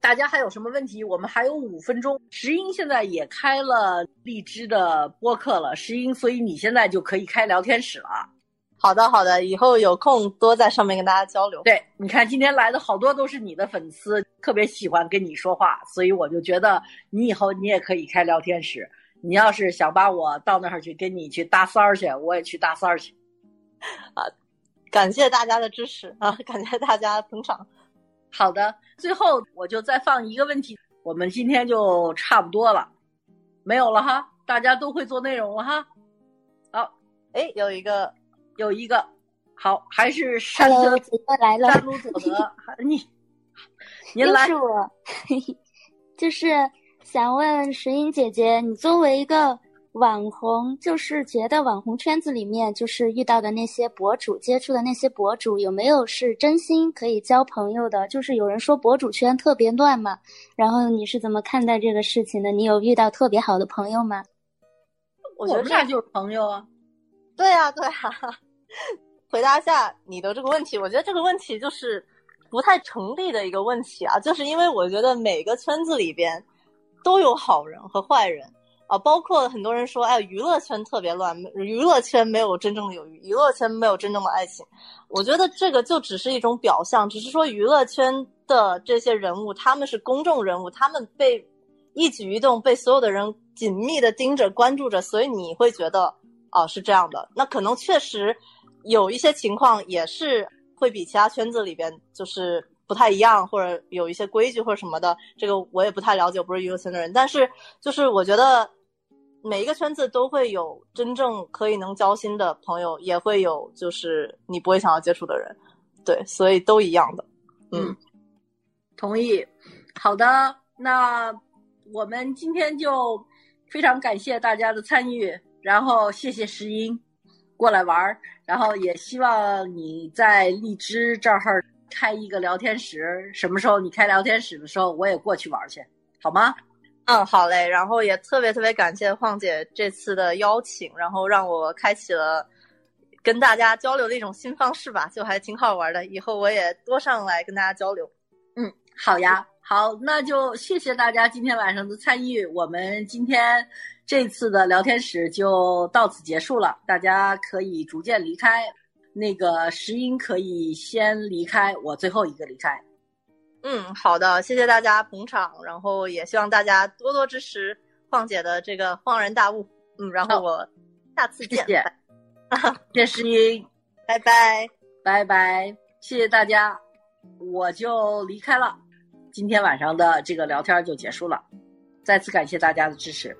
大家还有什么问题？我们还有五分钟。石英现在也开了荔枝的播客了，石英，所以你现在就可以开聊天室了。好的，好的，以后有空多在上面跟大家交流。对，你看今天来的好多都是你的粉丝，特别喜欢跟你说话，所以我就觉得你以后你也可以开聊天室。你要是想把我到那儿去跟你去搭三儿去，我也去搭三儿去。啊，感谢大家的支持啊！感谢大家捧场。好的，最后我就再放一个问题，我们今天就差不多了，没有了哈，大家都会做内容了哈。好，哎，有一个，有一个，好，还是山德来了，山鲁佐德，你，您来，是我，就是想问石英姐姐，你作为一个。网红就是觉得网红圈子里面就是遇到的那些博主，接触的那些博主有没有是真心可以交朋友的？就是有人说博主圈特别乱嘛，然后你是怎么看待这个事情的？你有遇到特别好的朋友吗？我觉得这就是朋友啊。对啊，对啊。回答一下你的这个问题，我觉得这个问题就是不太成立的一个问题啊，就是因为我觉得每个圈子里边都有好人和坏人。啊，包括很多人说，哎，娱乐圈特别乱，娱乐圈没有真正的友谊，娱乐圈没有真正的爱情。我觉得这个就只是一种表象，只是说娱乐圈的这些人物，他们是公众人物，他们被一举一动被所有的人紧密的盯着关注着，所以你会觉得，哦，是这样的。那可能确实有一些情况也是会比其他圈子里边就是不太一样，或者有一些规矩或者什么的，这个我也不太了解，我不是娱乐圈的人，但是就是我觉得。每一个圈子都会有真正可以能交心的朋友，也会有就是你不会想要接触的人，对，所以都一样的。嗯，同意。好的，那我们今天就非常感谢大家的参与，然后谢谢石英过来玩儿，然后也希望你在荔枝这儿开一个聊天室，什么时候你开聊天室的时候，我也过去玩去，好吗？嗯，好嘞。然后也特别特别感谢晃姐这次的邀请，然后让我开启了跟大家交流的一种新方式吧，就还挺好玩的。以后我也多上来跟大家交流。嗯，好呀，好，那就谢谢大家今天晚上的参与。我们今天这次的聊天室就到此结束了，大家可以逐渐离开。那个石英可以先离开，我最后一个离开。嗯，好的，谢谢大家捧场，然后也希望大家多多支持晃姐的这个恍然大悟。嗯，然后我下次见。谢谢，谢谢石英，拜拜，拜拜，谢谢大家，我就离开了。今天晚上的这个聊天就结束了，再次感谢大家的支持。